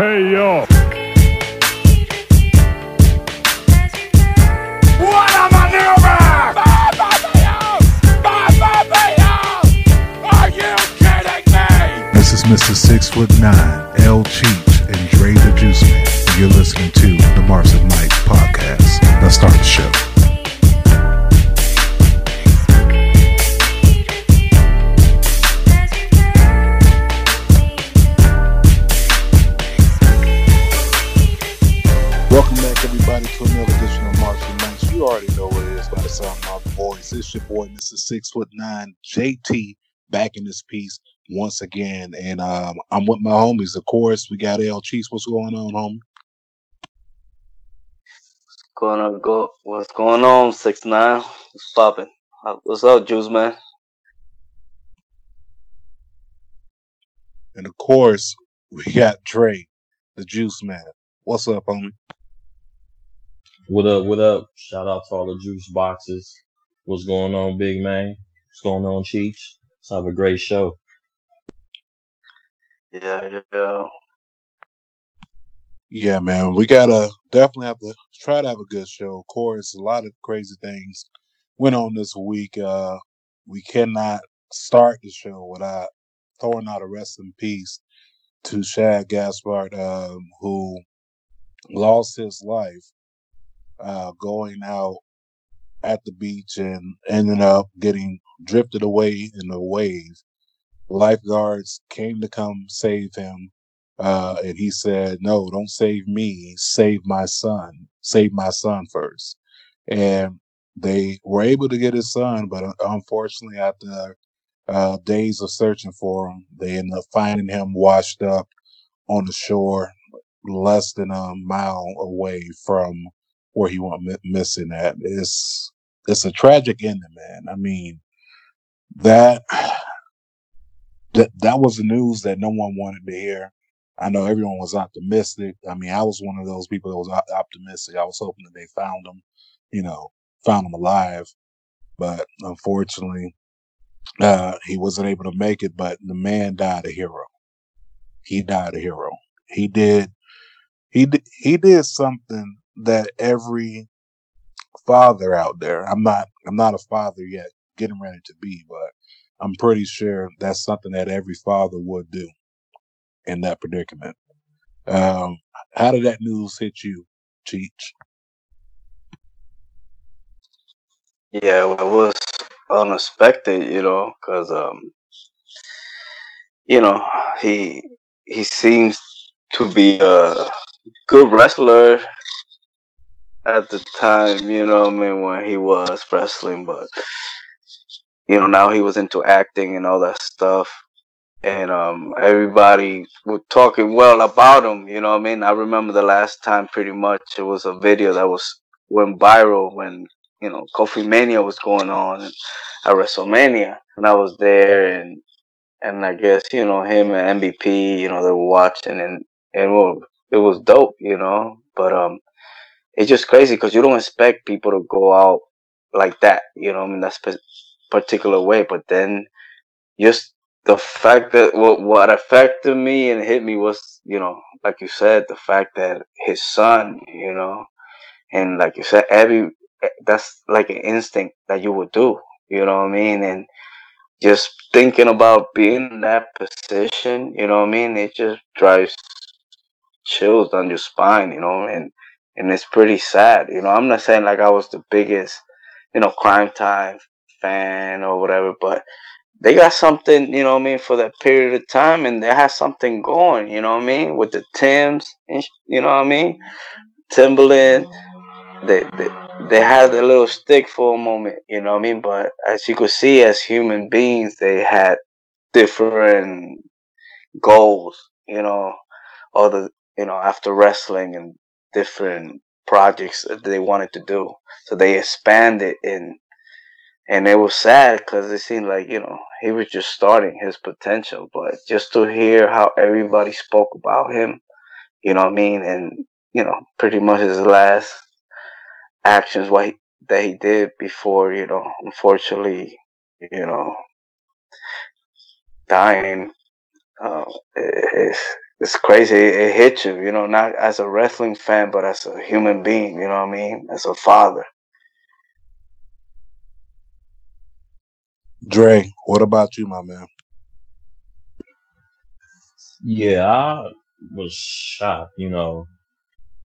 Hey yo. What am I doing? Are you kidding me? This is Mr. Six Foot Nine, L Cheech, and Dre the Juice Man. You're listening to the Mars and Mike podcast. Let's start the show. Six Foot Nine, JT, back in this piece once again. And um, I'm with my homies. Of course, we got L Cheech. What's going on, homie? Going on, go. What's going on? Six nine. What's popping? Uh, What's up, Juice man? And of course, we got Dre, the Juice Man. What's up, homie? What up? What up? Shout out to all the juice boxes. What's going on, big man? What's going on, Cheech? Let's have a great show. Yeah, yeah, yeah. Yeah, man, we gotta definitely have to try to have a good show. Of course, a lot of crazy things went on this week. Uh, we cannot start the show without throwing out a rest in peace to Shad Gaspard, um, who lost his life uh, going out at the beach and ended up getting drifted away in a wave. Lifeguards came to come save him. Uh, and he said, No, don't save me, save my son, save my son first. And they were able to get his son, but unfortunately, after uh, days of searching for him, they ended up finding him washed up on the shore, less than a mile away from where he went mi- missing at. It's it's a tragic ending, man. I mean, that that that was the news that no one wanted to hear. I know everyone was optimistic. I mean, I was one of those people that was op- optimistic. I was hoping that they found him, you know, found him alive. But unfortunately, uh, he wasn't able to make it. But the man died a hero. He died a hero. He did. He did. He did something that every father out there. I'm not. I'm not a father yet, getting ready to be, but I'm pretty sure that's something that every father would do in that predicament. Um, how did that news hit you, Cheech? Yeah, well, it was unexpected, you know, because um, you know, he he seems to be a good wrestler at the time, you know, I mean, when he was wrestling, but you know, now he was into acting and all that stuff. And um, everybody was talking well about him. You know I mean? I remember the last time pretty much it was a video that was went viral when you know Kofi Mania was going on at WrestleMania, and I was there, and and I guess you know him and MVP, you know they were watching, and and was, it was dope, you know. But um, it's just crazy because you don't expect people to go out like that, you know. what I mean, that particular way, but then just the fact that what what affected me and hit me was, you know, like you said, the fact that his son, you know, and like you said, every eh, that's like an instinct that you would do, you know what I mean, and just thinking about being in that position, you know what I mean, it just drives chills down your spine, you know, and and it's pretty sad, you know. I'm not saying like I was the biggest, you know, Cryme Tyme fan or whatever, but they got something, you know what I mean, for that period of time, and they had something going, you know what I mean, with the Tims, you know what I mean, Timberland. They, they they had a little stick for a moment, you know what I mean, but as you could see, as human beings, they had different goals, you know, other, you know, after wrestling and different projects that they wanted to do, so they expanded and and it was sad because it seemed like you know he was just starting his potential but just to hear how everybody spoke about him you know what i mean? And you know pretty much his last actions what he, that he did before you know unfortunately you know dying uh, is it's crazy. It, it hits you, you know, not as a wrestling fan, but as a human being. You know what I mean? As a father. Dre, what about you, my man? Yeah, I was shocked, you know,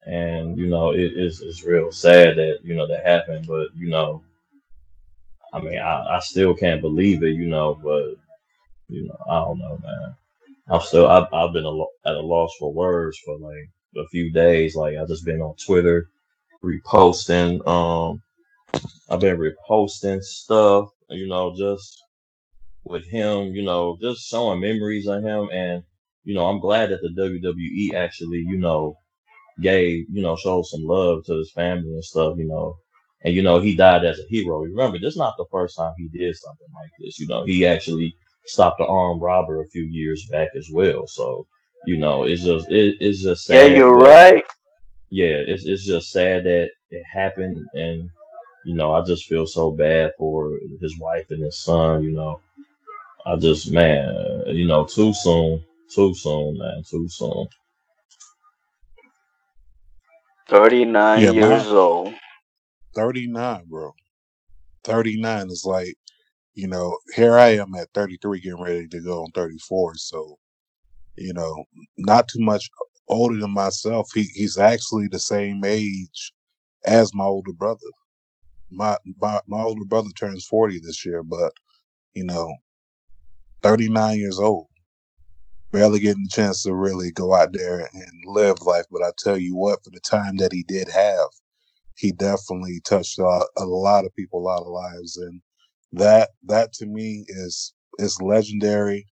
and you know it is it's real sad that you know that happened, but you know, I mean, I, I still can't believe it, you know, but you know, I don't know, man. I'm still I've, I've been a, lo- at a loss for words for like a few days. Like I've just been on Twitter reposting. Um, I've been reposting stuff, you know, just with him, you know, just showing memories of him, and you know, I'm glad that the WWE actually, you know, gave, you know, showed some love to his family and stuff, you know. And you know, he died as a hero. Remember, this is not the first time he did something like this. You know, he actually stopped the armed robber a few years back as well. So, you know, it's just it, it's just sad. Yeah, you're that right. yeah, it's it's just sad that it happened, and you know, I just feel so bad for his wife and his son. You know, I just man, you know, too soon, too soon, man, too soon. 39 Yeah, years my old. 39, bro. 39 is like, you know, here I am at 33 getting ready to go on 34. So, you know, not too much older than myself. He he's actually the same age as my older brother. My my, my older brother turns 40 this year, but you know, 39 years old. Barely getting the chance to really go out there and live life. But I tell you what, for the time that he did have, he definitely touched a, a lot of people, a lot of lives, and that that to me is is legendary.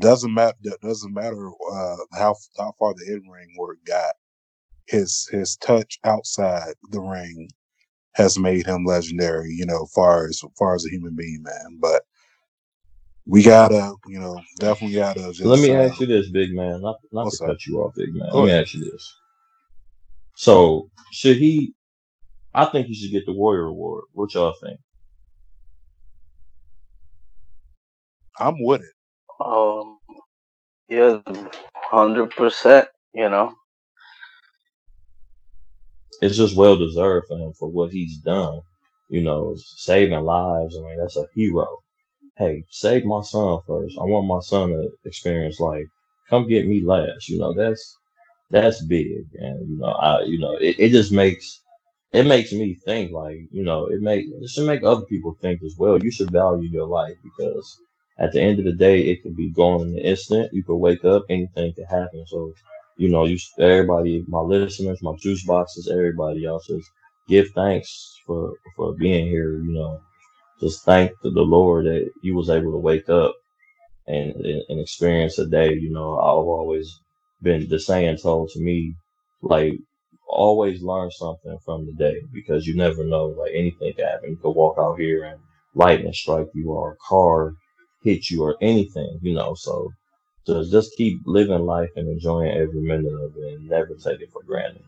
Doesn't matter. Doesn't matter uh, how how far the in ring work got. His his touch outside the ring has made him legendary. You know, far as far as a human being, man. But we gotta, you know, definitely gotta So let just me uh, ask you this, big man, not not to up? cut you off, big man. Go Let me ask you this. So should he? I think he should get the Warrior Award. What y'all think? I'm with it. Um, yeah, 100%, you know. It's just well deserved for him for what he's done. You know, saving lives. I mean, that's a hero. Hey, save my son first. I want my son to experience life. Come get me last. You know, that's that's big, and you know, I you know, it, it just makes it makes me think like you know, it make it should make other people think as well. You should value your life because at the end of the day, it could be gone in an instant. You could wake up, anything could happen. So, you know, you everybody, my listeners, my juice boxes, everybody else, just give thanks for for being here. You know, just thank the, Lord that you was able to wake up and, and and experience a day. You know, I've always been the saying told to me, like always learn something from the day because you never know. Like anything can happen. You could walk out here and lightning strike you, or a car hit you, or anything. You know, so just just keep living life and enjoying every minute of it, and never take it for granted.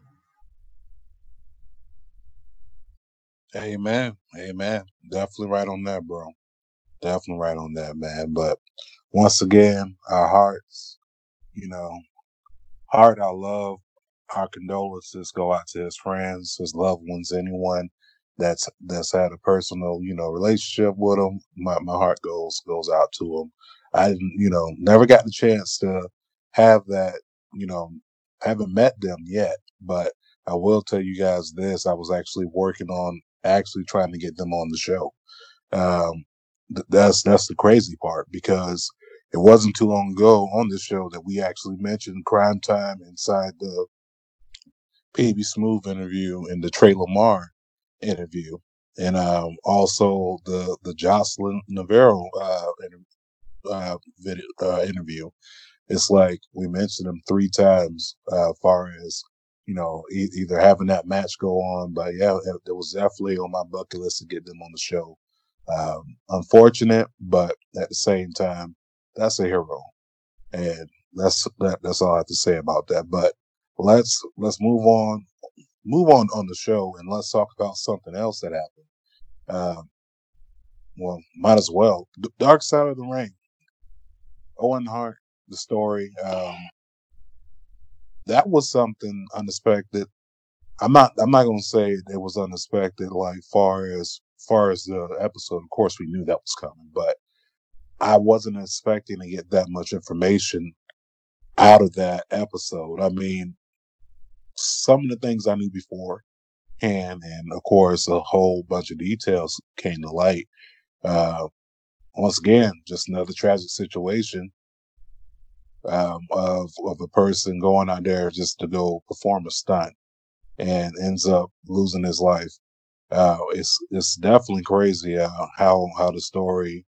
Amen. Amen. Definitely right on that, bro. Definitely right on that, man. But once again, our hearts, you know, heart, our love, our condolences go out to his friends, his loved ones, anyone that's that's had a personal, you know, relationship with him. My my heart goes goes out to him. I didn't, you know, never got the chance to have that, you know, haven't met them yet, but I will tell you guys this. I was actually working on actually trying to get them on the show. Um, th- that's that's the crazy part because it wasn't too long ago on this show that we actually mentioned Cryme Tyme inside the PB Smooth interview and the Trey Lamar interview, and um, also the the Jocelyn Navarro uh, uh, video, uh, interview. It's like we mentioned them three times, uh, far as you know, e- either having that match go on. But yeah, it was definitely on my bucket list to get them on the show. Um, unfortunate, but at the same time, that's a hero, and that's that, that's all I have to say about that. But let's let's move on, move on on the show, and let's talk about something else that happened. Um, well, might as well. Dark Side of the Ring. Owen Hart, the story. Um, that was something unexpected. I'm not I'm not gonna say it was unexpected like far as far as the episode. Of course we knew that was coming, but I wasn't expecting to get that much information out of that episode. I mean, some of the things I knew before and and of course a whole bunch of details came to light. Uh once again, just another tragic situation um, of of a person going out there just to go perform a stunt and ends up losing his life. Uh, it's it's definitely crazy uh, how how the story,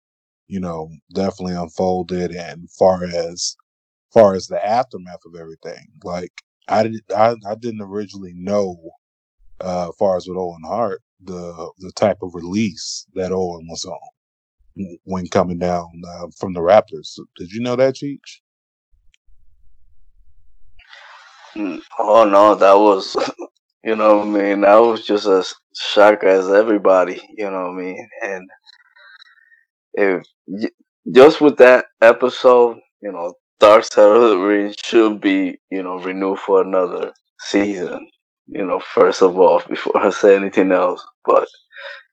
you know, definitely unfolded and far as far as the aftermath of everything. Like I did I, I didn't originally know uh far as with Owen Hart the the type of release that Owen was on when coming down uh, from the Raptors. Did you know that, Cheech? Mm, Oh no, that was, you know what I mean? That was just as shocked as everybody, you know what I mean? And if just with that episode, you know, The Ring should be, you know, renewed for another season. You know, first of all, before I say anything else, but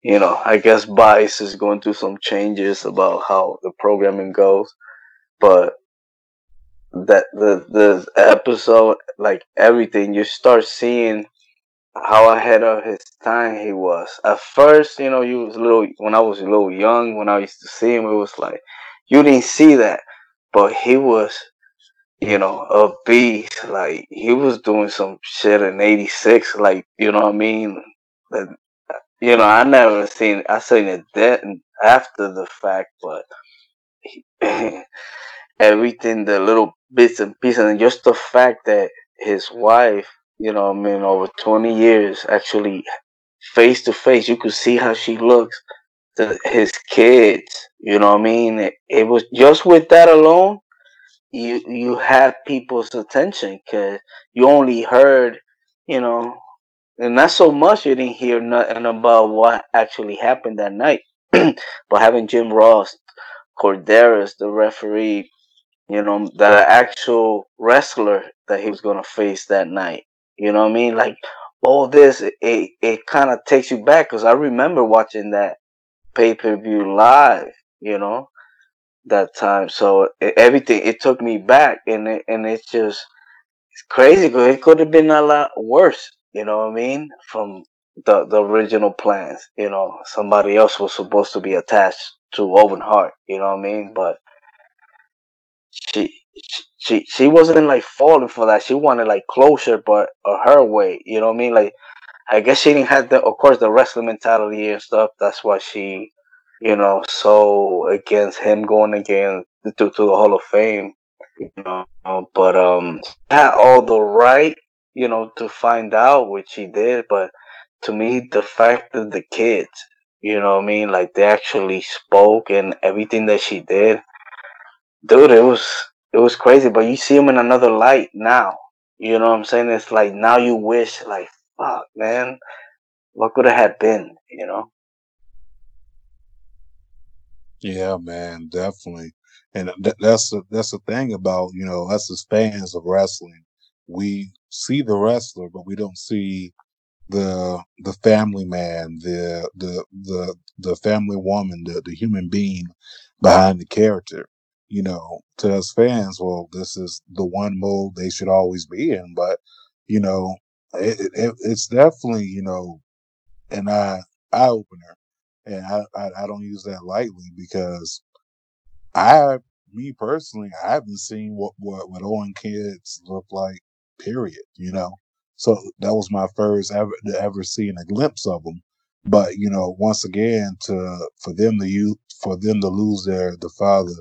you know, I guess Vice is going through some changes about how the programming goes, but that the the episode, like everything, you start seeing how ahead of his time he was. At first, you know, you was little when I was a little young, when I used to see him, it was like you didn't see that, but he was, you know, a beast. Like he was doing some shit in '86. Like you know what I mean? You know, I never seen. I seen it then after the fact, but everything, the little bits and pieces, and just the fact that his wife, you know, I mean, over 20 years, actually face to face, you could see how she looks his kids. You know what I mean? It, it was just with that alone, you you had people's attention because you only heard, you know, and not so much you didn't hear nothing about what actually happened that night. but having Jim Ross, Corderas, the referee, you know, the actual wrestler that he was gonna face that night. You know what I mean? Like all this, it, it kind of takes you back because I remember watching that pay per view live. You know that time, so it, everything it took me back, and it, and it's just it's crazy because it could have been a lot worse. You know what I mean? From the the original plans, you know, somebody else was supposed to be attached to Owen Hart. You know what I mean? But she she she wasn't like falling for that. She wanted like closure, but uh, her way. You know what I mean? Like I guess she didn't have the, of course, the wrestling mentality and stuff. That's why she, you know, so against him going again to, to the Hall of Fame. You know, but um, had all the right, you know, to find out which she did. But to me, the fact that the kids, you know what I mean, like they actually spoke and everything that she did, dude, it was it was crazy. But you see him in another light now. You know what I'm saying? It's like now you wish, like, fuck, man, what could have been? You know? Yeah, man, definitely. And th- that's the, that's the thing about you know us as fans of wrestling. We see the wrestler, but we don't see the the family man, the the the the family woman, the the human being behind the character. You know, to us fans, well, this is the one mold they should always be in. But you know, it, it, it- it's definitely you know an eye eye opener, and I, I I don't use that lightly because I, me personally, I haven't seen what what what Owen kids look like. Period. You know, so that was my first ever ever seeing a glimpse of them. But you know, once again, to for them to you for them to lose their the father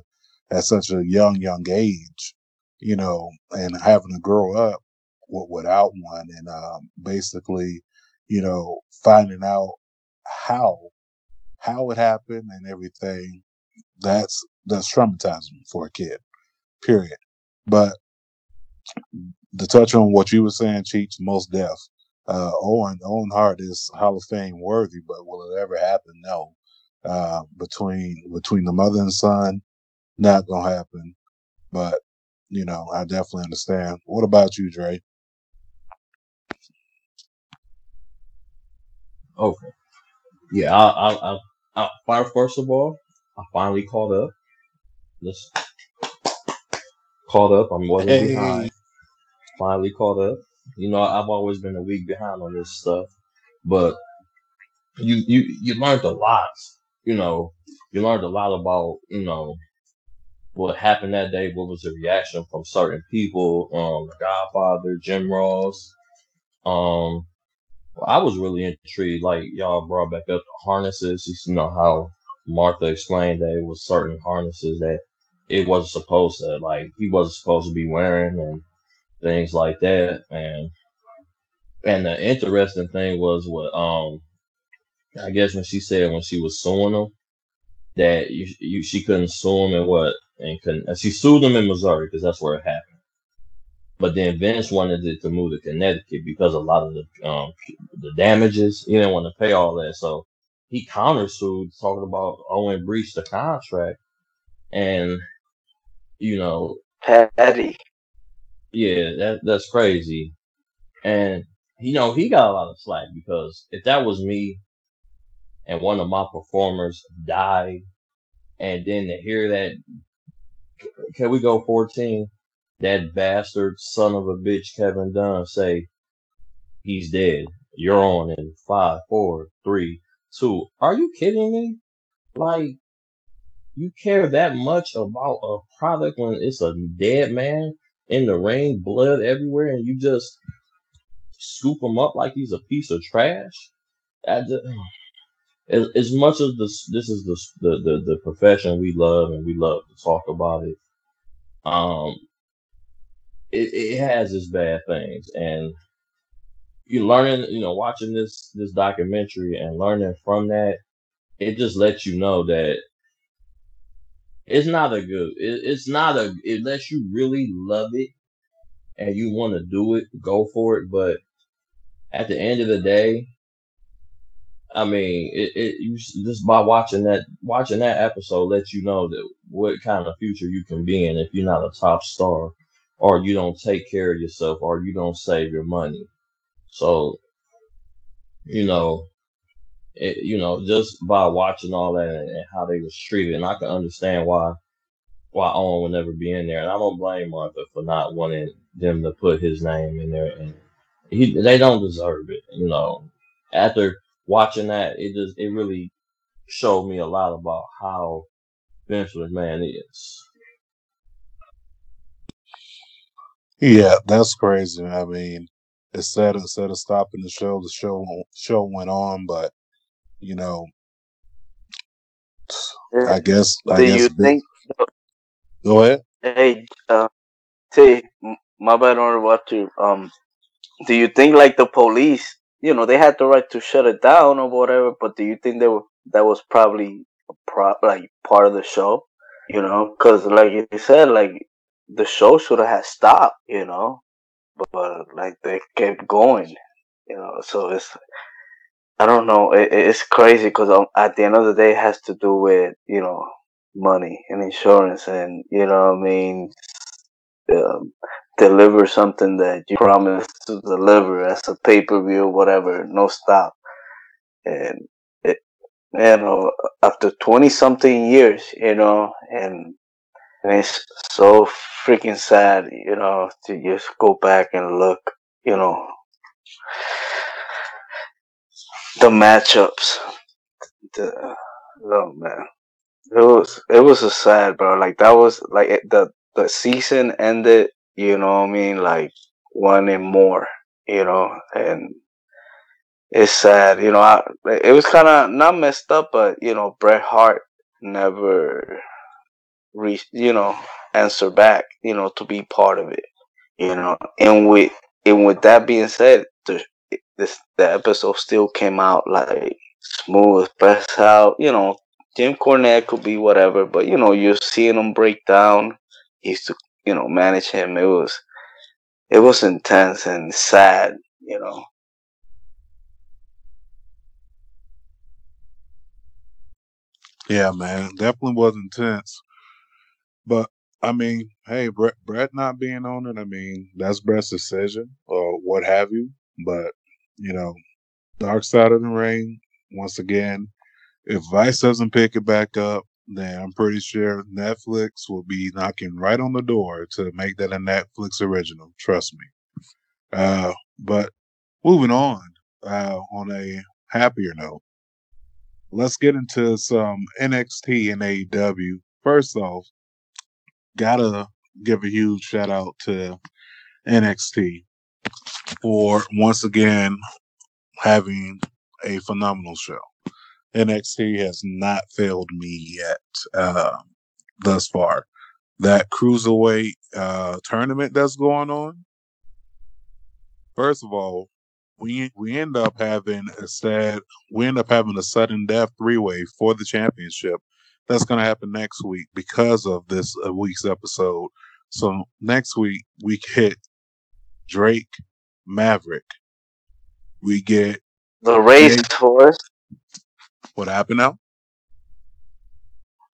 at such a young young age, you know, and having to grow up without one, and um, basically, you know, finding out how how it happened and everything that's that's traumatizing for a kid. Period. But to touch on what you were saying, Cheech, most deaf. Uh, Owen Owen Hart is Hall of Fame worthy, but will it ever happen? No. Uh, between between the mother and son, not gonna happen. But you know, I definitely understand. What about you, Dre? Okay. Yeah, I, I, I, I, fir- first of all, I finally caught up. Just caught up. I wasn't behind. Finally caught up. You know, I've always been a week behind on this stuff, but you, you, you learned a lot. You know, you learned a lot about, you know, what happened that day. What was the reaction from certain people? Um, the Godfather, Jim Ross. Um, I was really intrigued, like y'all brought back up the harnesses. You know how Martha explained that it was certain harnesses that it wasn't supposed to, like he wasn't supposed to be wearing and things like that. And and the interesting thing was what um I guess when she said when she was suing him that you, you she couldn't sue him and what and couldn't and she sued him in Missouri because that's where it happened. But then Vince wanted it to move to Connecticut because a lot of the um the damages he didn't want to pay all that, so he countersued talking about Owen breached the contract, and you know Patty. yeah that that's crazy, and you know he got a lot of slack because if that was me and one of my performers died, and then to hear that can we go fourteen that bastard son of a bitch Kevin Dunn say he's dead. You're on in five, four, three, two. Are you kidding me? Like, you care that much about a product when it's a dead man in the rain, blood everywhere, and you just scoop him up like he's a piece of trash? Just, as, as much as this, this is the, the, the, the profession we love and we love to talk about it, um, it, it has its bad things. And you learning, you know, watching this this documentary and learning from that, it just lets you know that it's not a good. It, it's not a. It lets you really love it and you want to do it, go for it. But at the end of the day, I mean, it, it you just by watching that watching that episode lets you know that what kind of future you can be in if you're not a top star, or you don't take care of yourself, or you don't save your money. So you know, it, you know, just by watching all that and, and how they was treated, and I can understand why why Owen would never be in there, and I don't blame Martha for not wanting them to put his name in there, and he they don't deserve it, you know. After watching that, it just it really showed me a lot about how Vince McMahon is. Yeah, that's crazy. I mean, instead of instead of stopping the show, the show show went on. But you know, I guess I Do guess you think? Go ahead. Hey, uh, say m- my bad on what to. um. Do you think like the police? You know, they had the right to shut it down or whatever. But do you think they were that was probably a pro like part of the show? You know, because like you said, like the show should have stopped. You know, but, but like they kept going. You know, so it's I don't know. It, it- it's crazy because um, at the end of the day, it has to do with you know money and insurance, and you know what I mean. Um, deliver something that you promised to deliver as a pay per view, whatever, no stop, and it, you know after twenty something years, you know, and and it's so freaking sad, you know, to just go back and look, you know, the matchups. The, oh man. It was it was a sad, bro. Like that was like it, the the season ended. You know what I mean? Like wanting more. You know, and it's sad. You know, I, it was kind of not messed up, but you know, Bret Hart never re you know answer back. You know, to be part of it. You know, and with and with that being said, the this the episode still came out like smooth, best out. You know, Jim Cornette could be whatever, but you know, you're seeing him break down. He used to, you know, manage him. It was, it was intense and sad. You know, Yeah, man, definitely was intense. But I mean, hey, Bret, Bret not being on it. I mean, that's Bret's decision or what have you. But you know, Dark Side of the Ring. Once again, if Vice doesn't pick it back up, then I'm pretty sure Netflix will be knocking right on the door to make that a Netflix original. Trust me. Uh, but moving on, uh, on a happier note, let's get into some NXT and AEW. First off, gotta give a huge shout out to NXT for once again having a phenomenal show. NXT has not failed me yet uh, thus far. That cruiserweight uh, tournament that's going on. First of all, we we end up having a sad we end up having a sudden death three way for the championship. That's going to happen next week because of this uh, week's episode. So next week we get Drake, Maverick. We get The racehorse. what happened now?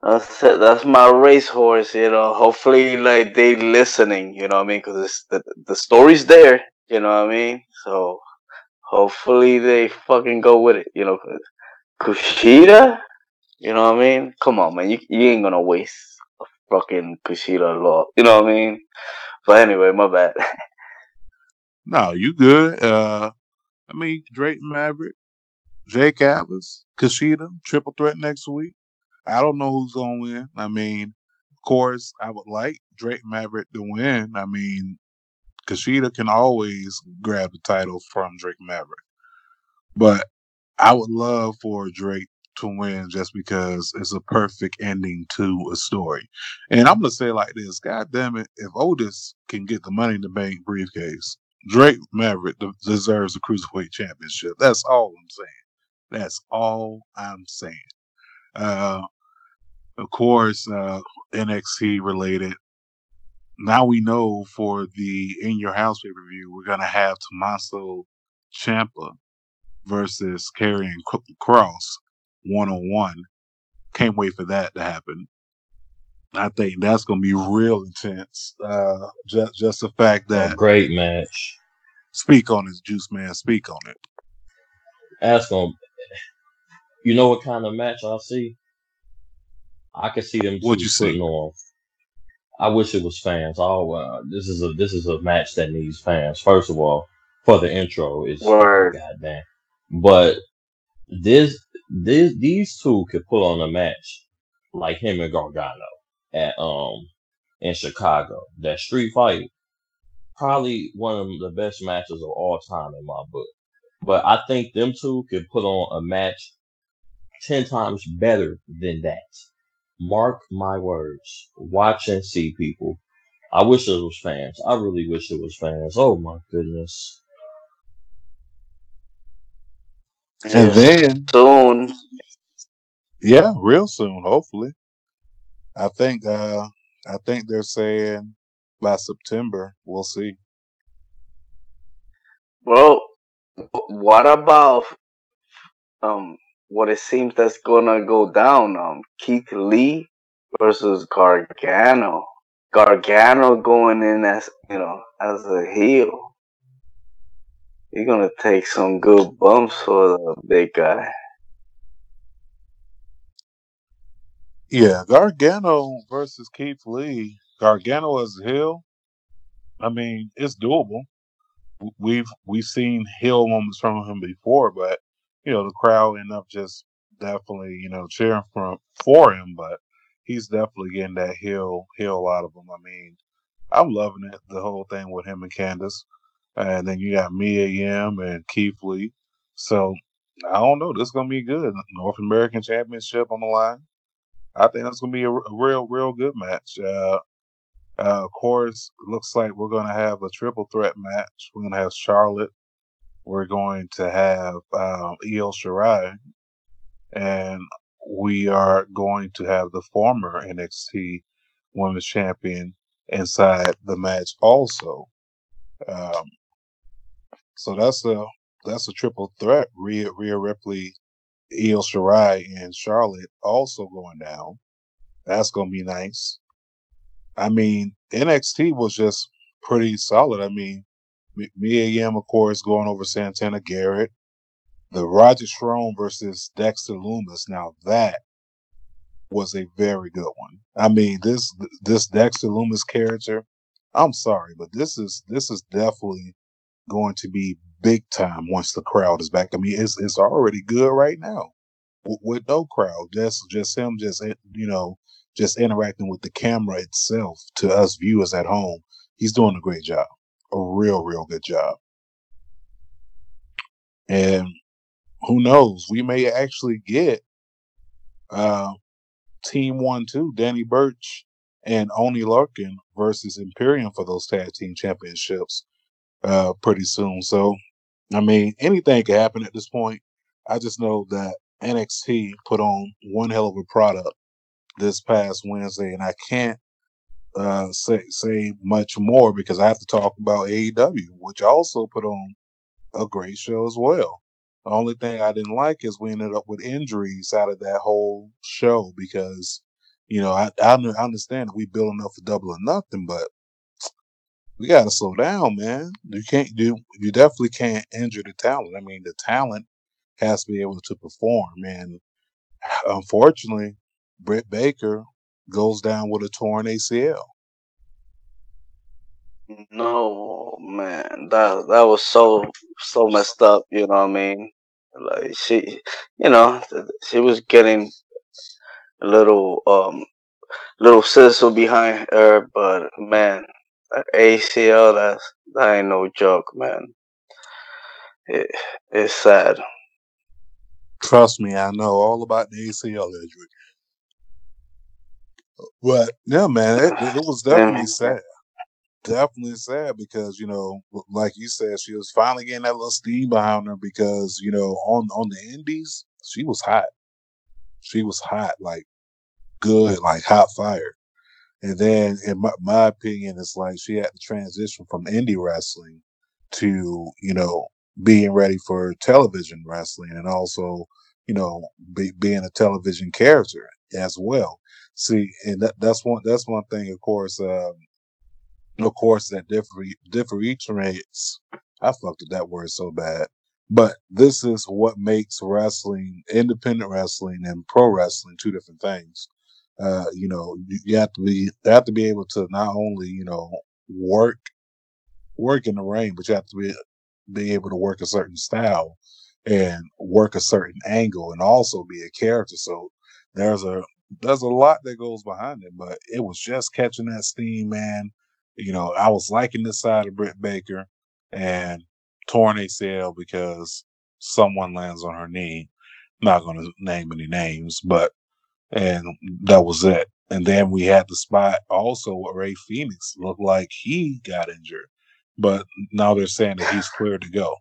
That's it. That's my racehorse. You know. Hopefully, like they listening. You know what I mean? Because the the story's there. You know what I mean? So hopefully they fucking go with it. You know, Kushida. You know what I mean? Come on, man. You you ain't gonna waste a fucking Kushida law. You know what I mean? But anyway, my bad. No, you good. Uh, I mean Drake, Maverick, Jake Atlas, Kushida, triple threat next week. I don't know who's gonna win. I mean, of course, I would like Drake Maverick to win. I mean, Kushida can always grab the title from Drake Maverick, but I would love for Drake to win just because it's a perfect ending to a story. And I'm gonna say like this: God damn it, if Otis can get the Money in the Bank briefcase, Drake Maverick de- deserves the Cruiserweight Championship. That's all I'm saying. That's all I'm saying. Uh, of course, uh, NXT related. Now we know for the In Your House pay per view, we're gonna have Tommaso Ciampa versus Karrion Kross one on one. Can't wait for that to happen. I think that's gonna be real intense. Uh, just just the fact A that great match. speak on it, Juice Man, speak on it. That's gonna. You know what kind of match I see? I could see them What'd you putting see? on. I wish it was fans. Oh, uh, this is a this is a match that needs fans. First of all, for the intro, it's Word. goddamn. But this this these two could put on a match like him and Gargano at um in Chicago. That street fight, probably one of the best matches of all time in my book. But I think them two could put on a match ten times better than that. Mark my words. Watch and see, people. I wish it was fans. I really wish it was fans. Oh my goodness. And then, soon. yeah, real soon, hopefully. I think uh I think they're saying by September. We'll see. Well, what about um what it seems that's gonna go down? Um, Keith Lee versus Gargano. Gargano going in as you know as a heel. You're gonna take some good bumps for the big guy. Yeah, Gargano versus Keith Lee. Gargano as a heel. I mean, it's doable. We've we've seen heel moments from him before, but you know the crowd end up just definitely you know cheering for for him. But he's definitely getting that heel heel out of him. I mean, I'm loving it the whole thing with him and Candice, and then you got Mia Yim and Keith Lee. So I don't know. This is gonna be good. North American Championship on the line. I think that's gonna be a, real, real good match. Uh, uh, of course, looks like we're gonna have a triple threat match. We're gonna have Charlotte. We're going to have um, Io Shirai, and we are going to have the former NXT Women's Champion inside the match also. Um, so that's a that's a triple threat. Rhea, Rhea Ripley, Io Shirai, and Charlotte also going down. That's gonna be nice. I mean, NXT was just pretty solid. I mean, M- Mia Yim, of course, going over Santana Garrett. the Roderick Strong versus Dexter Lumis. Now that was a very good one. I mean, this this Dexter Lumis character. I'm sorry, but this is this is definitely going to be big time once the crowd is back. I mean, it's it's already good right now with, with no crowd. Just just him, just eh, you know, just interacting with the camera itself to us viewers at home. He's doing a great job, a real real good job. And who knows, we may actually get uh, Team One Two, Danny Burch and Oney Lorcan versus Imperium for those tag team championships uh, pretty soon. So, I mean, anything could happen at this point. I just know that NXT put on one hell of a product this past Wednesday, and I can't uh, say say much more because I have to talk about AEW, which also put on a great show as well. The only thing I didn't like is we ended up with injuries out of that whole show because, you know, I I, I understand we building up for double or nothing, but we got to slow down, man. You can't do. You definitely can't injure the talent. I mean, the talent has to be able to perform, and unfortunately, Britt Baker goes down with a torn ACL. No man, that that was so so messed up. You know what I mean? Like she, you know, she was getting a little um little sizzle behind her, but man, ACL that's that ain't no joke, man. It, it's sad. Trust me, I know all about the ACL injury. But yeah, man, it, it was definitely sad. Definitely sad because you know, like you said, she was finally getting that little steam behind her because you know, on on the Indies, she was hot. She was hot, like good, like hot fire. And then, in my, my opinion, it's like she had to transition from indie wrestling to you know being ready for television wrestling and also you know be, being a television character as well. See, and that, that's one that's one thing, of course. Um, of course, that differ differentiates. I fucked up that word so bad. But this is what makes wrestling, independent wrestling, and pro wrestling two different things. Uh, you know, you, have to be you have to be able to not only you know work work in the rain, but you have to be be able to work a certain style and work a certain angle, and also be a character. So there's a there's a lot that goes behind it, but it was just catching that steam, man. You know, I was liking this side of Britt Baker and torn ACL because someone lands on her knee. not going to name any names, but and that was it. And then we had the spot also with Rey Fenix looked like he got injured, but now they're saying that he's clear to go.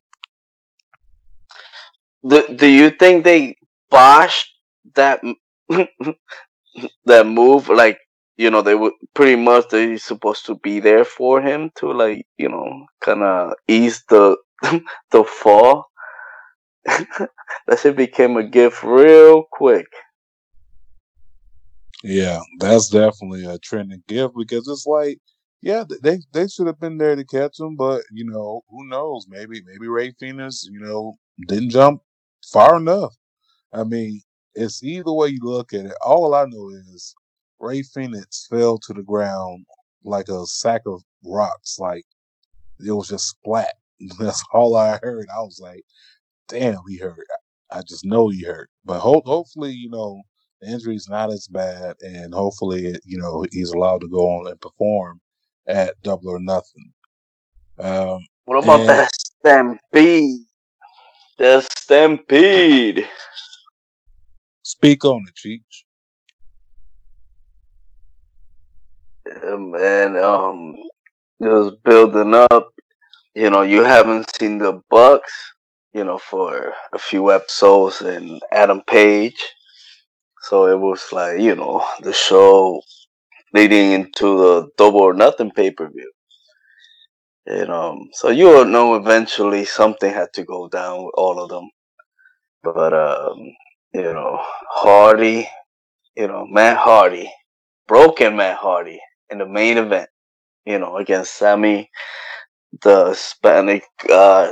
Do, do you think they botched that that move? Like you know, they were pretty much they supposed to be there for him to like you know kind of ease the the fall. that shit became a gift real quick. Yeah, that's definitely a trending gift because it's like, yeah, they they should have been there to catch him, but you know, who knows? Maybe maybe Rey Fenix, you know, didn't jump far enough. I mean, it's either way you look at it. All I know is Rey Fenix fell to the ground like a sack of rocks, like it was just splat. That's all I heard. I was like, damn, he hurt. I just know he hurt. But ho- hopefully, you know, the injury's not as bad, and hopefully, you know, he's allowed to go on and perform at Double or Nothing. Um, what about and, that stampede? The stampede. Speak on it, Cheech. and um, it was building up. You know, you haven't seen the Bucks, you know, for a few episodes, and Adam Page. So it was like, you know, the show leading into the Double or Nothing pay per view. And um, so you know eventually something had to go down with all of them. But um, you know, Hardy, you know, Matt Hardy, broken Matt Hardy in the main event, you know, against Sammy, the Hispanic uh,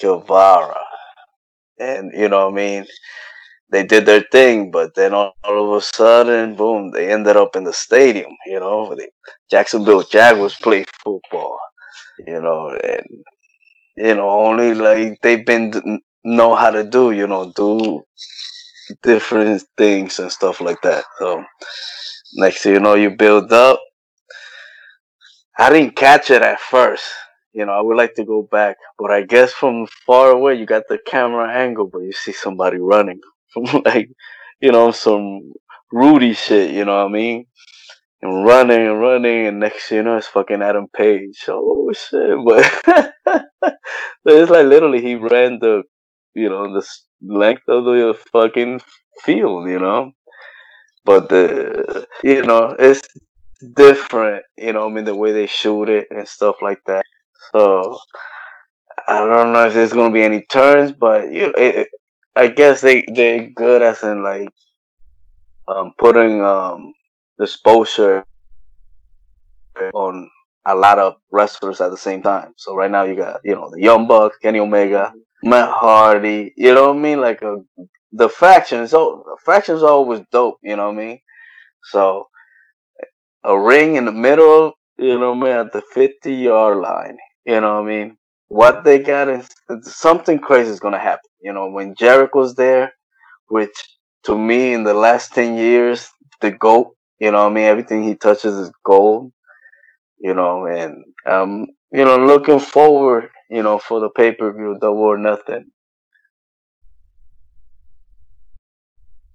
Guevara. and you know what I mean. They did their thing, but then all, all of a sudden, boom! They ended up in the stadium. You know, the Jacksonville Jaguars play football. You know, and you know only like they've been know how to do. You know, do different things and stuff like that. So next thing you know, you build up. I didn't catch it at first. You know, I would like to go back, but I guess from far away you got the camera angle, but you see somebody running like, you know, some Rudy shit. You know what I mean? And running and running, and next you know, it's fucking Adam Page. Oh shit! But it's like literally he ran the, you know, the length of the fucking field. You know, but the you know it's different you know i mean the way they shoot it and stuff like that so i don't know if there's gonna be any turns but you know, it, i guess they they're good as in like um putting um exposure on a lot of wrestlers at the same time so right now you got you know the young bucks kenny omega matt hardy you know what i mean like a the factions so factions are always dope you know what i mean so a ring in the middle, you know, man, at the 50 yard line. You know what I mean? What they got is something crazy is to happen. You know, when Jericho's there, which to me in the last 10 years, the GOAT, you know I mean? Everything he touches is gold, you know, and, um, you know, looking forward, you know, for the pay per view, double or nothing.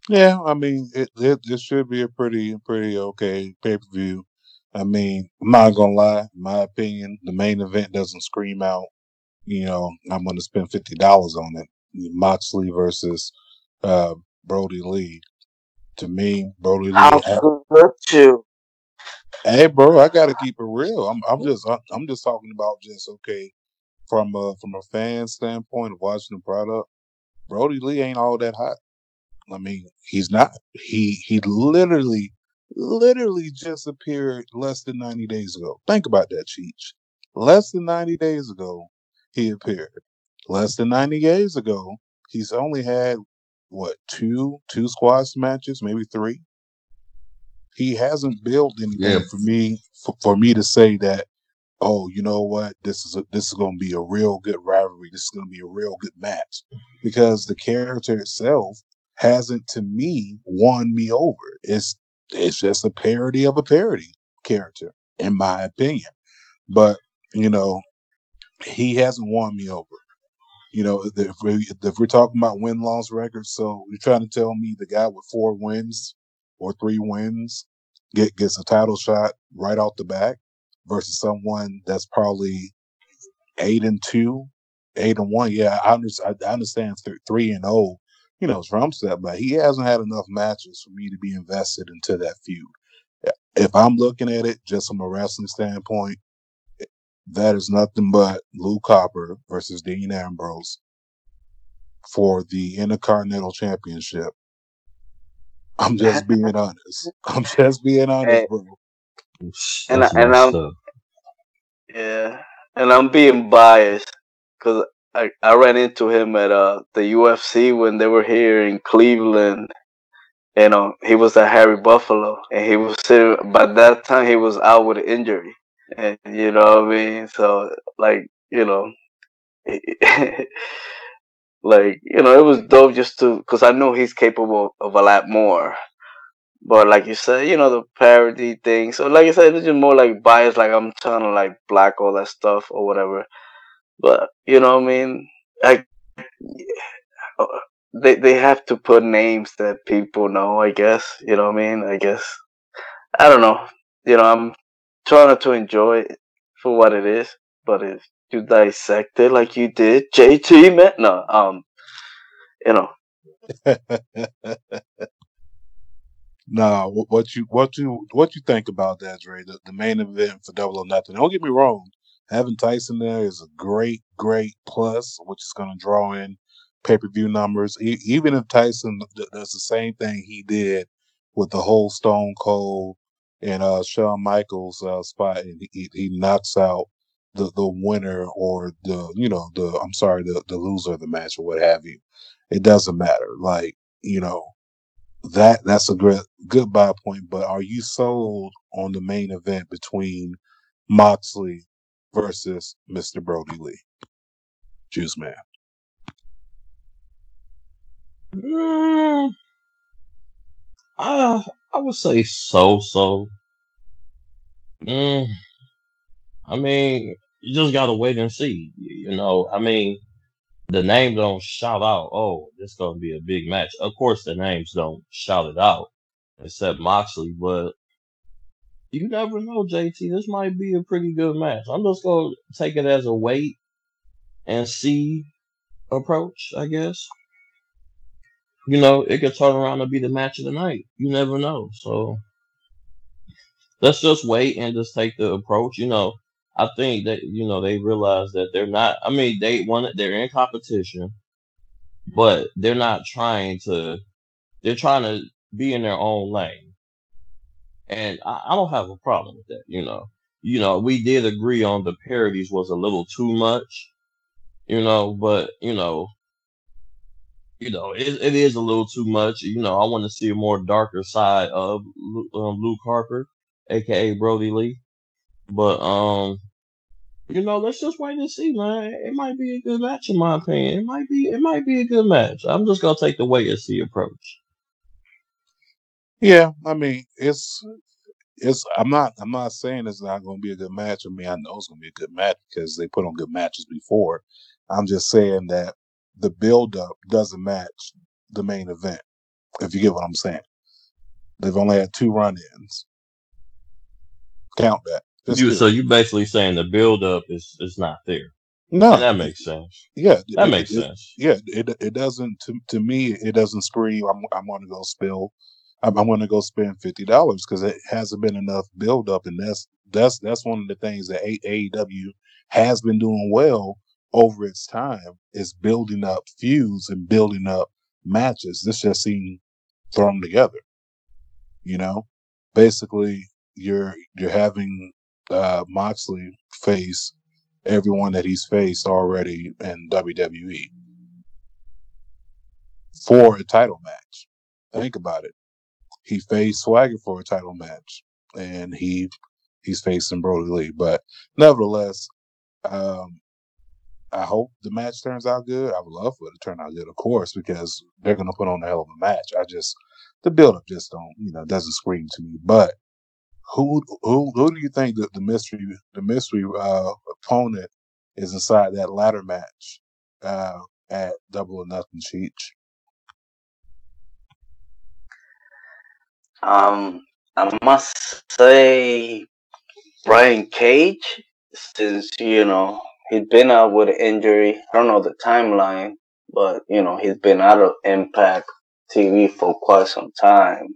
Yeah, I mean, it, it it should be a pretty pretty okay pay per view. I mean, I'm not gonna lie, my opinion, the main event doesn't scream out. You know, I'm gonna spend fifty dollars on it. Moxley versus uh, Brodie Lee. To me, Brodie Lee. How could you? Hey, bro, I gotta keep it real. I'm I'm just I'm just talking about just okay from a from a fan standpoint of watching the product. Brodie Lee ain't all that hot. I mean, he's not. He he literally, literally just appeared less than ninety days ago. Think about that, Cheech. Less than ninety days ago, he appeared. Less than ninety days ago, he's only had what two two squash matches, maybe three. He hasn't built anything Yeah. for me for, for me to say that. Oh, you know what? This is a, this is going to be a real good rivalry. This is going to be a real good match because the character itself hasn't to me won me over. It's it's just a parody of a parody character, in my opinion. But you know, he hasn't won me over. You know, if, we, if we're talking about win loss records, so you're trying to tell me the guy with four wins or three wins get gets a title shot right off the back versus someone that's probably eight and two, eight and one. Yeah, I understand. I understand th- three and zero you know, Trump's that, but he hasn't had enough matches for me to be invested into that feud. If I'm looking at it just from a wrestling standpoint, that is nothing but Luke Harper versus Dean Ambrose for the Intercontinental Championship. I'm just being honest. I'm just being honest, bro. and I, and I'm up. yeah, and I'm being biased because I, I ran into him at uh the UFC when they were here in Cleveland. You know, he was at Harry Buffalo, and he was sitting. By that time, he was out with an injury, and you know what I mean. So, like, you know, like you know, it was dope just to because I know he's capable of a lot more. But like you said, you know, the parody thing. So like I said, it's just more like bias. Like I'm trying to like black all that stuff or whatever. But you know what I mean? I uh, they they have to put names that people know. I guess you know what I mean. I guess I don't know. You know, I'm trying to enjoy it for what it is. But if you dissect it like you did, JT man, no, um, you know, Nah, what you what you what you think about that, Dre? The, the main event for Double or Nothing. Don't get me wrong. Having Tyson there is a great, great plus, which is going to draw in pay per view numbers. E- even if Tyson does the same thing he did with the whole Stone Cold and uh, Shawn Michaels uh, spot, and he, he knocks out the the winner or the you know the I'm sorry the the loser of the match or what have you. it doesn't matter. Like you know, that that's a good good buy point. But are you sold on the main event between Moxley versus Mr. Brodie Lee? Juice Man. Mm, I I would say so so. Mm, I mean, you just gotta wait and see. You know, I mean, the name don't shout out, "Oh, this gonna be a big match." Of course, the names don't shout it out, except Moxley. But you never know, JT. This might be a pretty good match. I'm just gonna take it as a wait and see approach, I guess. You know, it could turn around and be the match of the night. You never know. So let's just wait and just take the approach. You know, I think that you know they realize that they're not. I mean, they want it. they're in competition, but they're not trying to. They're trying to be in their own lane, and I, I don't have a problem with that. You know, you know, we did agree on the parodies was a little too much. You know, but you know, you know, it, it is a little too much. You know, I want to see a more darker side of um, Luke Harper, aka Brodie Lee. But um, you know, let's just wait and see, man. It might be a good match, in my opinion. It might be, it might be a good match. I'm just gonna take the wait and see approach. Yeah, I mean, it's it's. I'm not. I'm not saying it's not to be a good match. I mean, I know it's to be a good match because they put on good matches before. I'm just saying that the build up doesn't match the main event. If you get what I'm saying, they've only had two run-ins. Count that. You, so it. you basically saying the build up is is not there, No, and that makes sense. yeah, That it, makes it, sense. yeah. It it doesn't to to me. It doesn't scream. I'm I'm going to go spill. I'm, I'm going to go spend fifty dollars because it hasn't been enough build up, and that's that's that's one of the things that AEW has been doing well over its time is building up feuds and building up matches. This just seemed thrown together. You know, basically you're you're having uh, Moxley face everyone that he's faced already in WWE for a title match. Think about it. He faced Swagger for a title match, and he he's facing Brodie Lee. But nevertheless, um, I hope the match turns out good. I would love for it to turn out good, of course, because they're going to put on a hell of a match. I just the build up just don't you know doesn't scream to me. But who who who do you think that the mystery the mystery uh, opponent is inside that ladder match uh, at Double or Nothing Cheech? Um, I must say Brian Cage, since you know he'd been out with an injury. I don't know the timeline, but you know he's been out of Impact TV for quite some time.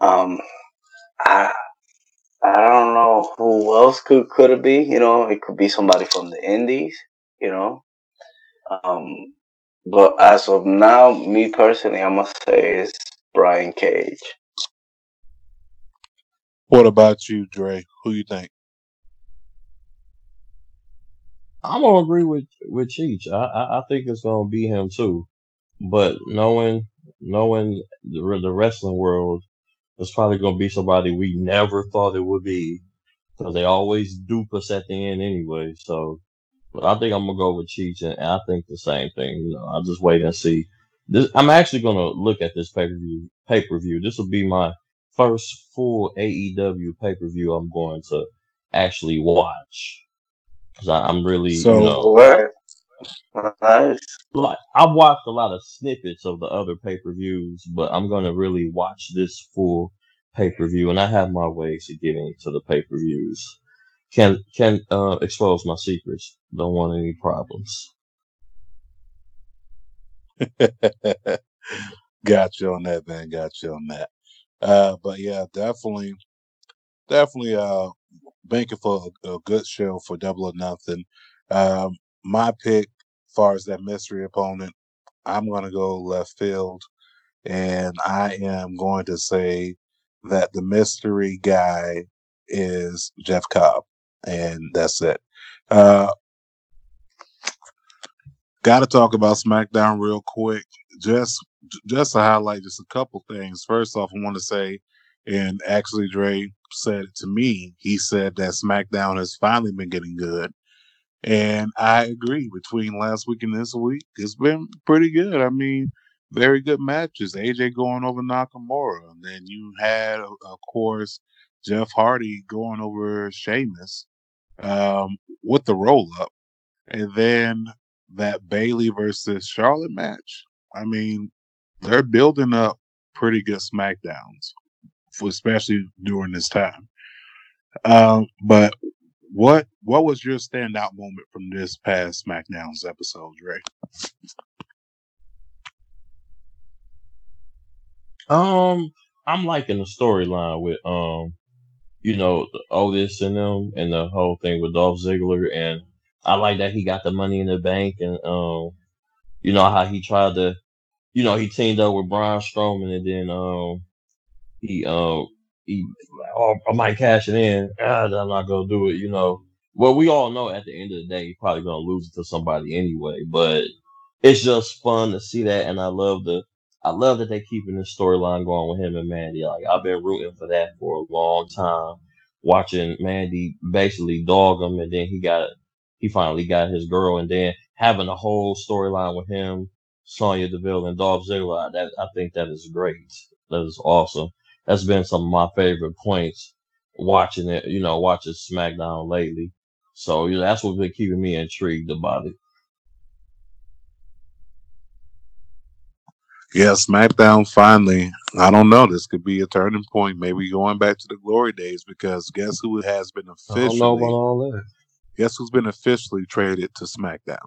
Um, I I don't know who else could could it be. You know, it could be somebody from the Indies. You know, um, but as of now, me personally, I must say is Brian Cage. What about you, Dre? Who you think? I'm gonna agree with with Cheech. I, I I think it's gonna be him too. But knowing knowing the the wrestling world, it's probably gonna be somebody we never thought it would be because they always dupe us at the end anyway. So, but I think I'm gonna go with Cheech, and I think the same thing. You know, I'll just wait and see. This I'm actually gonna look at this pay per view. Pay per view. This will be my first full AEW pay per view. I'm going to actually watch because I'm really you So know Where? Nice. like I've watched a lot of snippets of the other pay per views, but I'm gonna really watch this full pay per view, and I have my ways of getting to the pay per views. Can can uh, expose my secrets. Don't want any problems. got you on that, man. Got you on that. Uh, but yeah, definitely, definitely. Uh, banking for a, a good show for Double or Nothing. Um, my pick, as far as that mystery opponent, I'm gonna go left field, and I am going to say that the mystery guy is Jeff Cobb, and that's it. Uh, Got to talk about SmackDown real quick. Just just to highlight just a couple things. First off, I want to say, and actually Dre said to me. He said that SmackDown has finally been getting good. And I agree. Between last week and this week, it's been pretty good. I mean, very good matches. AJ going over Nakamura. And then you had, of course, Jeff Hardy going over Sheamus um, with the roll up. And then that Bayley versus Charlotte match. I mean, they're building up pretty good SmackDowns, especially during this time. Um, but what what was your standout moment from this past SmackDown's episode, Ray? Um, I'm liking the storyline with um, you know, Otis and them, and the whole thing with Dolph Ziggler, and I like that he got the money in the bank, and um, you know how he tried to, you know, he teamed up with Braun Strowman, and then um, he um, he, oh, I might cash it in. Ah, I'm not gonna do it, you know. Well, we all know at the end of the day, he's probably gonna lose it to somebody anyway. But it's just fun to see that, and I love the I love that they're keeping this storyline going with him and Mandy. Like I've been rooting for that for a long time, watching Mandy basically dog him, and then he got he finally got his girl, and then having a whole storyline with him, Sonya Deville, and Dolph Ziggler. That I think that is great. That is awesome. That's been some of my favorite points watching it. You know, watching SmackDown lately. So you know, that's what's been keeping me intrigued about it. Yeah, SmackDown finally. I don't know. This could be a turning point. Maybe going back to the glory days because guess who has been I don't know about officially? all that. Guess who's been officially traded to SmackDown?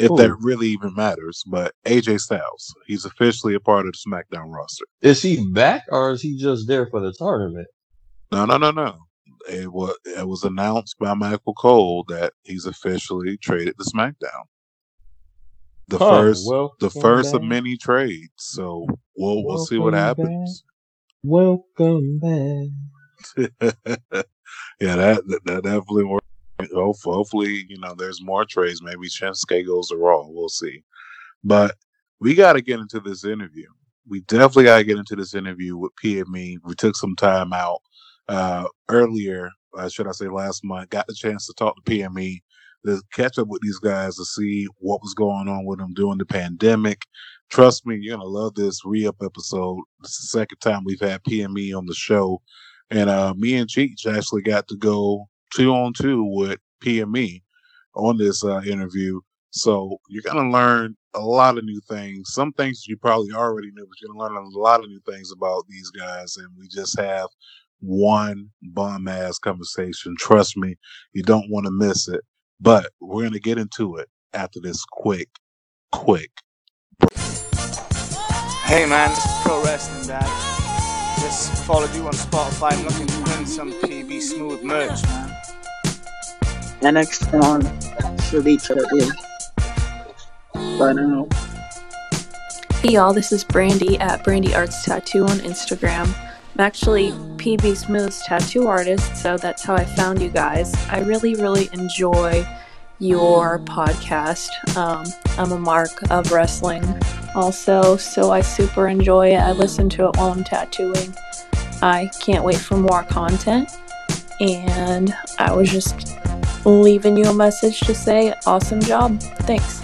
If that really even matters, but AJ Styles, he's officially a part of the SmackDown roster. is he back, or is he just there for the tournament? No, no, no, no. It was it was announced by Michael Cole that he's officially traded to SmackDown. The Huh? first, the Welcome first of many trades. So we'll we'll see what Welcome back. happens. Welcome back. yeah, that, that that definitely works. Hopefully, you know, there's more trades. Maybe Shinsuke goes to Raw. We'll see. But we got to get into this interview. We definitely got to get into this interview with PME. We took some time out uh, earlier, uh, should I say, last month. Got the chance to talk to PME, to catch up with these guys to see what was going on with them during the pandemic. Trust me, you're gonna love this re-up episode. This is the second time we've had PME on the show, and uh, me and Cheech actually got to go two on two with PME on this uh, interview. So you're gonna learn a lot of new things. Some things you probably already knew, but you're gonna learn a lot of new things about these guys. And we just have one bomb ass conversation. Trust me, you don't want to miss it. But we're gonna get into it after this quick, quick. Hey man, it's Pro Wrestling Dad. Just followed you on Spotify. I'm looking to win some PB Smooth merch, man. NX on Shalita is. But um, Hey y'all, this is Brandy at Brandy Arts Tattoo on Instagram. I'm actually PB Smooth's tattoo artist, so that's how I found you guys. I really, really enjoy your podcast. Um, I'm a mark of wrestling also, so I super enjoy it. I listen to it while I'm tattooing. I can't wait for more content, and I was just leaving you a message to say awesome job. Thanks.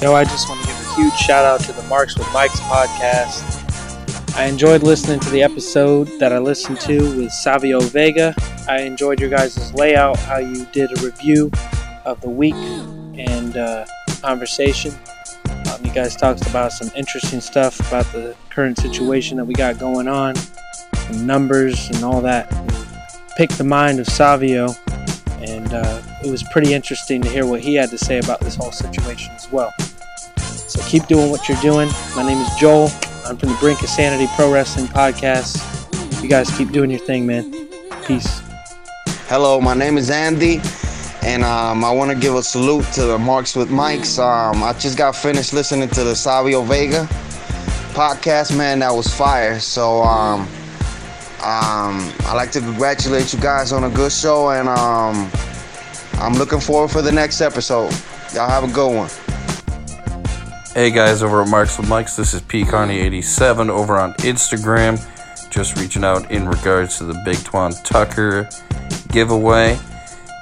You know, I just want to give a huge shout out to the Marks with Mike's podcast. I enjoyed listening to the episode that I listened to with Savio Vega. I enjoyed your guys' layout, how you did a review of the week and uh, conversation. Um, you guys talked about some interesting stuff about the current situation that we got going on, numbers and all that. Picked the mind of Savio, and uh, it was pretty interesting to hear what he had to say about this whole situation as well. So keep doing what you're doing. My name is Joel. I'm from the Brink of Sanity Pro Wrestling Podcast. You guys keep doing your thing, man. Peace. Hello, my name is Andy, and um, I want to give a salute to the Marks with Mikes. Um, I just got finished listening to the Savio Vega podcast, man. That was fire. So um, um, I'd like to congratulate you guys on a good show, and um, I'm looking forward for the next episode. Y'all have a good one. Hey guys, over at Marks with Mikes, this is P Carney87 over on Instagram. Just reaching out in regards to the Big Twan Tucker giveaway.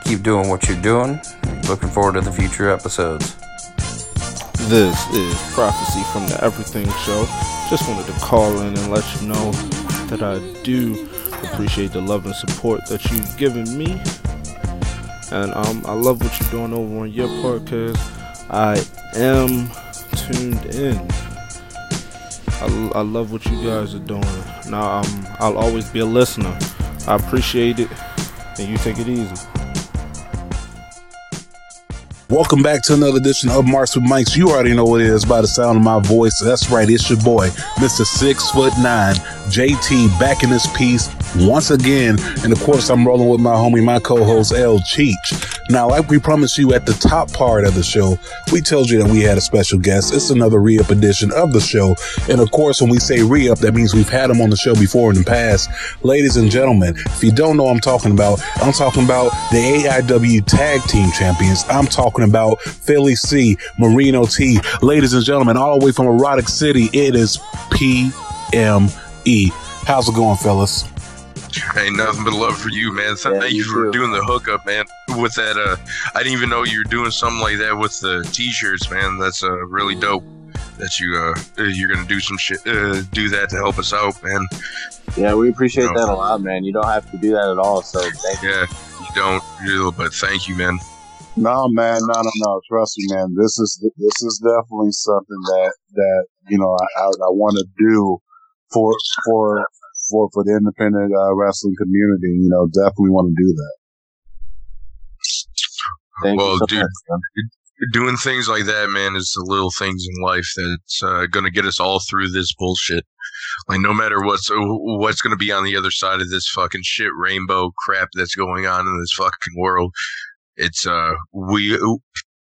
Keep doing what you're doing. Looking forward to the future episodes. This is Prophecy from the Everything Show. Just wanted to call in and let you know that I do appreciate the love and support that you've given me. And um, I love what you're doing over on your because I am tuned in. I, I love what you guys are doing. Now, um, I'll always be a listener. I appreciate it, and you take it easy. Welcome back to another edition of Marks with Mikes. You already know what it is by the sound of my voice. That's right, it's your boy, Mr. Six Foot Nine, JT, back in this piece once again. And of course, I'm rolling with my homie, my co-host L Cheech. Now, like we promised you at the top part of the show, we told you that we had a special guest. It's another re-up edition of the show. And of course, when we say re-up, that means we've had him on the show before in the past. Ladies and gentlemen, if you don't know I'm talking about, I'm talking about the AIW Tag Team Champions. I'm talking about Philly C, Marino T. Ladies and gentlemen, all the way from Erotic City, it is PME. How's it going, fellas? Ain't nothing but love for you, man. So Yeah, thank you you for too. doing the hookup, man. With that, uh, I didn't even know you were doing something like that with the t-shirts, man. That's uh really dope. That you uh you're gonna do some shit, uh, do that to help us out, man. Yeah, we appreciate No. that a lot, man. You don't have to do that at all. So thank you. Yeah, you don't, you- but thank you, man. No, man, no, no, no. Trust me, man. This is this is definitely something that that you know I I, I want to do for for for for the independent uh, wrestling community. You know, definitely want to do that. Thank well, you so dude, much, doing things like that, man, is the little things in life that's uh, gonna get us all through this bullshit. Like, no matter what's what's gonna be on the other side of this fucking shit rainbow crap that's going on in this fucking world, it's uh we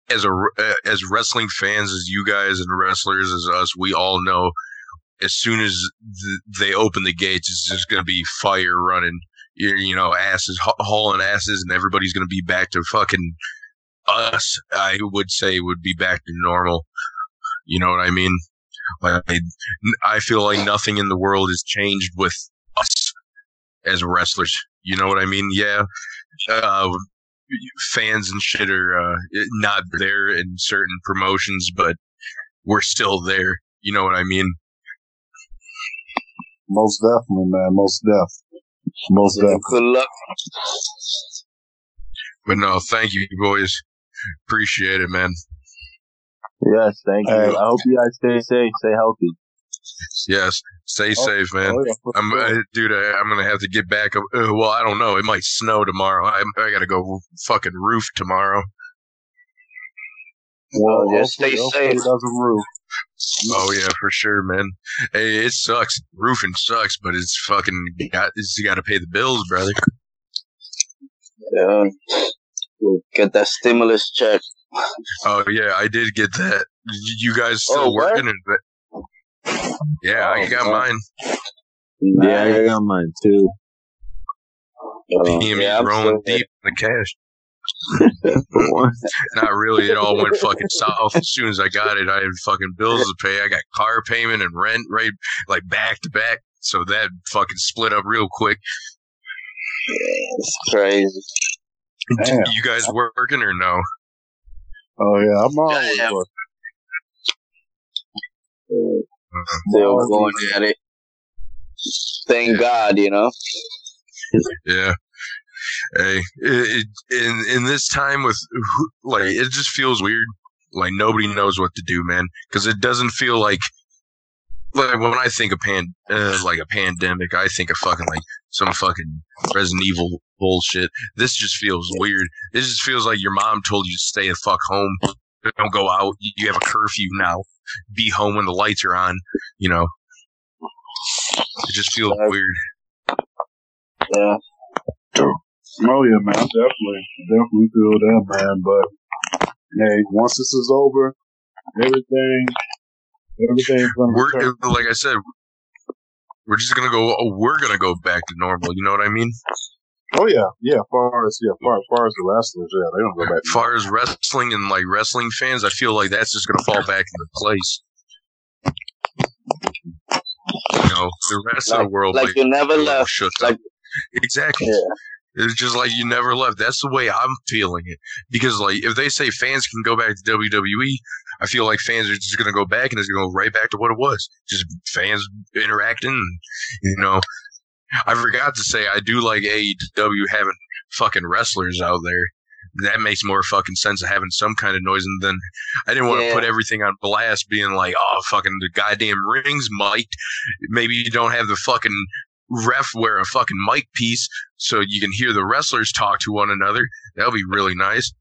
as a uh, as wrestling fans, as you guys and wrestlers, as us, we all know. As soon as th- they open the gates, it's just gonna be fire running. You, you know, asses ha- hauling asses, and everybody's gonna be back to fucking us, I would say, would be back to normal. You know what I mean? Like, I, I feel like nothing in the world has changed with us as wrestlers. You know what I mean? Yeah. Uh, fans and shit are uh, not there in certain promotions, but we're still there. You know what I mean? Most definitely, man. Most def. Most definitely. Good luck. But no, thank you, boys. Appreciate it, man. Yes, thank you. Hey. I hope you guys stay safe, stay healthy. Yes. Stay Oh, safe, man. oh, yeah, for I'm, sure. uh, dude. I, I'm gonna have to get back. Uh, well, I don't know. It might snow tomorrow. I, I gotta go fucking roof tomorrow. Well, Hopefully- just stay safe. It doesn't roof. Oh yeah, for sure, man. Hey, it sucks. Roofing sucks, but it's fucking got. You got to pay the bills, brother. Yeah. We'll get that stimulus check. Oh yeah, I did get that. You guys still Oh, what? working? And yeah, I Oh, got wow. mine. Yeah, I got mine too. Uh, PME yeah, I'm rolling deep in the cash. here. Not really. It all went fucking south as soon as I got it. I had fucking bills to pay. I got car payment and rent right like back to back. So that fucking split up real quick. it's crazy. Damn. You guys working or no? Oh yeah, I'm always Yeah. working. Still going at it. Thank Yeah. God, you know. Yeah. Hey, it, it, in in this time with like it just feels weird. Like nobody knows what to do, man. Because it doesn't feel like like when I think of pan uh, like a pandemic, I think of fucking like some fucking Resident Evil bullshit. This just feels weird. This just feels like your mom told you to stay the fuck home. Don't go out. You have a curfew now. Be home when the lights are on. You know. It just feels weird. Yeah. Oh yeah, man. Definitely, definitely feel that, man. But hey, once this is over, everything, everything's gonna we're turn. like I said, we're just gonna go. We're gonna go back to normal. You know what I mean? Oh yeah, yeah. Far as yeah, far, far as the wrestlers, yeah, they don't go back. Far as wrestling and like wrestling fans, I feel like that's just gonna fall back into place. You know, the rest of the Like- world, like you never a little left, shook like- exactly. Yeah. It's just like you never left. That's the way I'm feeling it. Because like if they say fans can go back to WWE, I feel like fans are just gonna go back and it's gonna go right back to what it was. Just fans interacting. You know, I forgot to say I do like AEW having fucking wrestlers out there. That makes more fucking sense of having some kind of noise. And then I didn't want to Yeah. put everything on blast, being like, "Oh, fucking the goddamn rings mic'd." Maybe you don't have the fucking ref wear a fucking mic piece so you can hear the wrestlers talk to one another. That'll be really nice.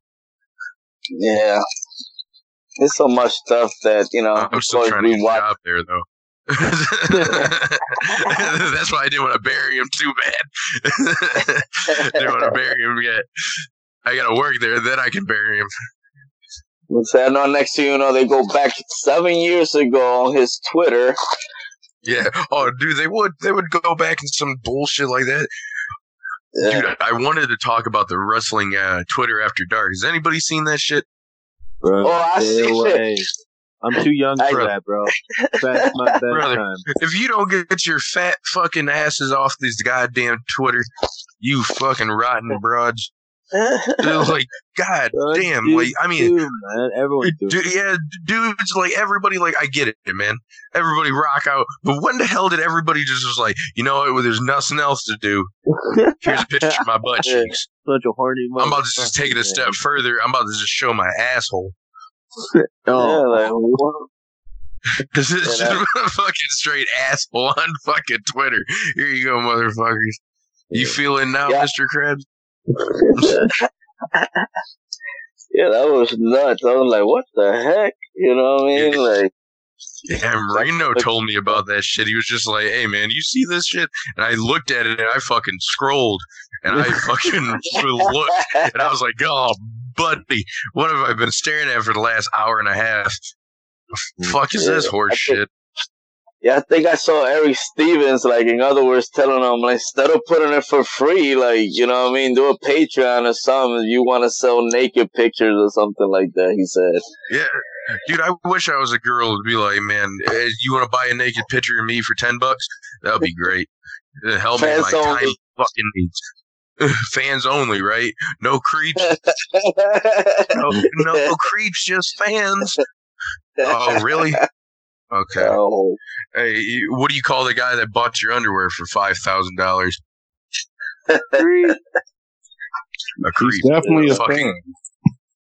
Yeah. There's so much stuff that, you know, I'm still trying to we get there though. That's why I didn't want to bury him too bad. didn't want to bury him yet. I gotta work there, then I can bury him. Let's say, I know next thing you know, they go back seven years ago on his Twitter. Yeah. Oh, dude, they would they would go back and some bullshit like that. Yeah. Dude, I wanted to talk about the wrestling uh, Twitter after dark. Has anybody seen that shit? Bro, Oh, I see away. shit. I'm too young for that, bro. That's my Brother, bedtime. if you don't get your fat fucking asses off these goddamn Twitter, you fucking rotten broads. Dude, like, god Bro, damn, dude, like, I mean, dude, man, everyone's doing dude, yeah, dudes, like, everybody, like, I get it, man. Everybody rock out. But when the hell did everybody just was like, you know what, there's nothing else to do. Here's a picture of my butt cheeks. such a horny. I'm about to just take it a step man. further. I'm about to just show my asshole. Oh, Yeah, like, oh. what? Cause it's Yeah, just a fucking straight asshole on fucking Twitter. Here you go, motherfuckers. You feeling now, Yeah. Mr. Krabs? Yeah, that was nuts. I was like, what the heck? You know what I mean? Like, Yeah, Marino told me about that shit. He was just like, "Hey, man, you see this shit?" And I looked at it and I fucking scrolled and I fucking looked and I was like, "Oh, buddy, what have I been staring at for the last hour and a half? The fuck is this Yeah, horse I think- shit?" Yeah, I think I saw Eric Stevens, like, in other words, telling him, like, instead of putting it for free, like, you know what I mean? Do a Patreon or something. You want to sell naked pictures or something like that, he said. Yeah, dude, I wish I was a girl to be like, "Man, eh, you want to buy a naked picture of me for ten bucks? That would be great. Help me my Fans only. tiny fucking needs." Fans only, right? No creeps. No, no creeps, just fans. Oh, really? Okay. Oh, Hey, what do you call the guy that bought your underwear for five thousand dollars? A creep. definitely a Fucking- fan.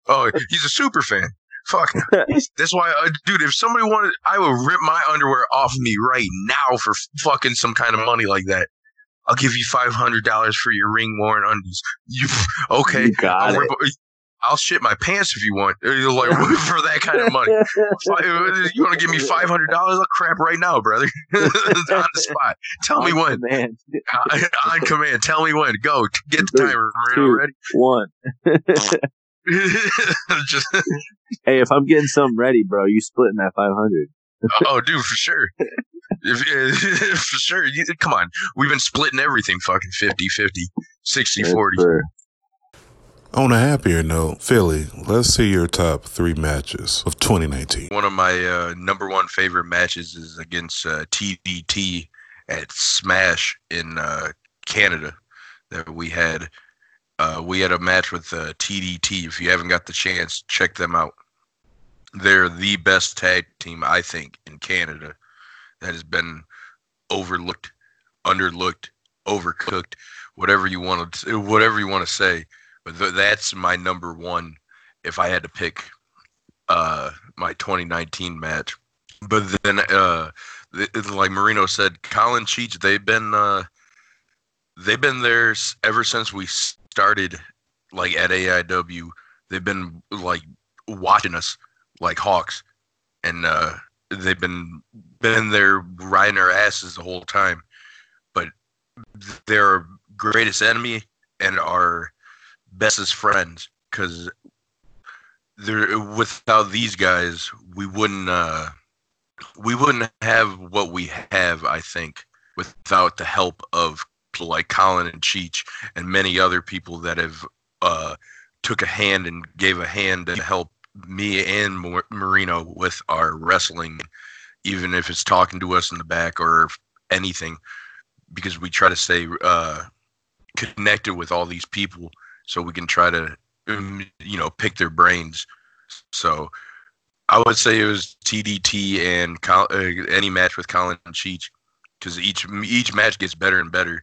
Oh, he's a super fan. Fuck. That's why, uh, dude. If somebody wanted, I would rip my underwear off me right now for fucking some kind of money like that. I'll give you five hundred dollars for your ring worn undies. You okay? You got I'll, it. rip- I'll shit my pants if you want. Uh, You're like for that kind of money. You want to give me five hundred dollars? I'll crap right now, brother. On the spot. Tell me when. man. On on command. Tell me when. Go. Get the timer. Two. ready? One. Just, hey, if I'm getting something ready, bro, you splitting that 500. oh, dude, for sure. If, for sure. You, come on. We've been splitting everything fucking 50 50, 60 40. On a happier note, Philly, let's see your top three matches of 2019. One of my uh, number one favorite matches is against uh, TDT at Smash in uh, Canada that we had. Uh, we had a match with uh, TDT. If you haven't got the chance, check them out. They're the best tag team, I think, in Canada that has been overlooked, underlooked, overcooked, whatever you want to, whatever you want to say. That's my number one. If I had to pick uh, my 2019 match, but then uh, like Marino said, Colin Cheech, they've been uh, they've been there ever since we started, like at AIW. They've been like watching us like hawks, and uh, they've been been there riding our asses the whole time. But our greatest enemy and our bestest friends because there without these guys we wouldn't uh we wouldn't have what we have i think without the help of people like Colin and Cheech and many other people that have uh, took a hand and gave a hand to help me and Mar- Marino with our wrestling, even if it's talking to us in the back or anything, because we try to stay uh, connected with all these people so we can try to, you know, pick their brains. So I would say it was TDT and Col- uh, any match with Colin Cheech because each each match gets better and better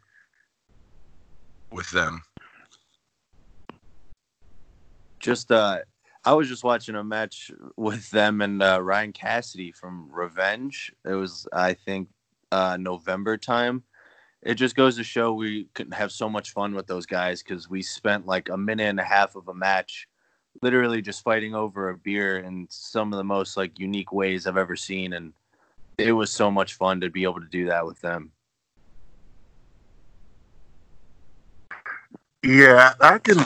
with them. Just uh, I was just watching a match with them and uh, Ryan Cassidy from Revenge. It was I think uh, November time. It just goes to show we couldn't have so much fun with those guys because we spent like a minute and a half of a match, literally just fighting over a beer in some of the most like unique ways I've ever seen, and it was so much fun to be able to do that with them. Yeah, I can.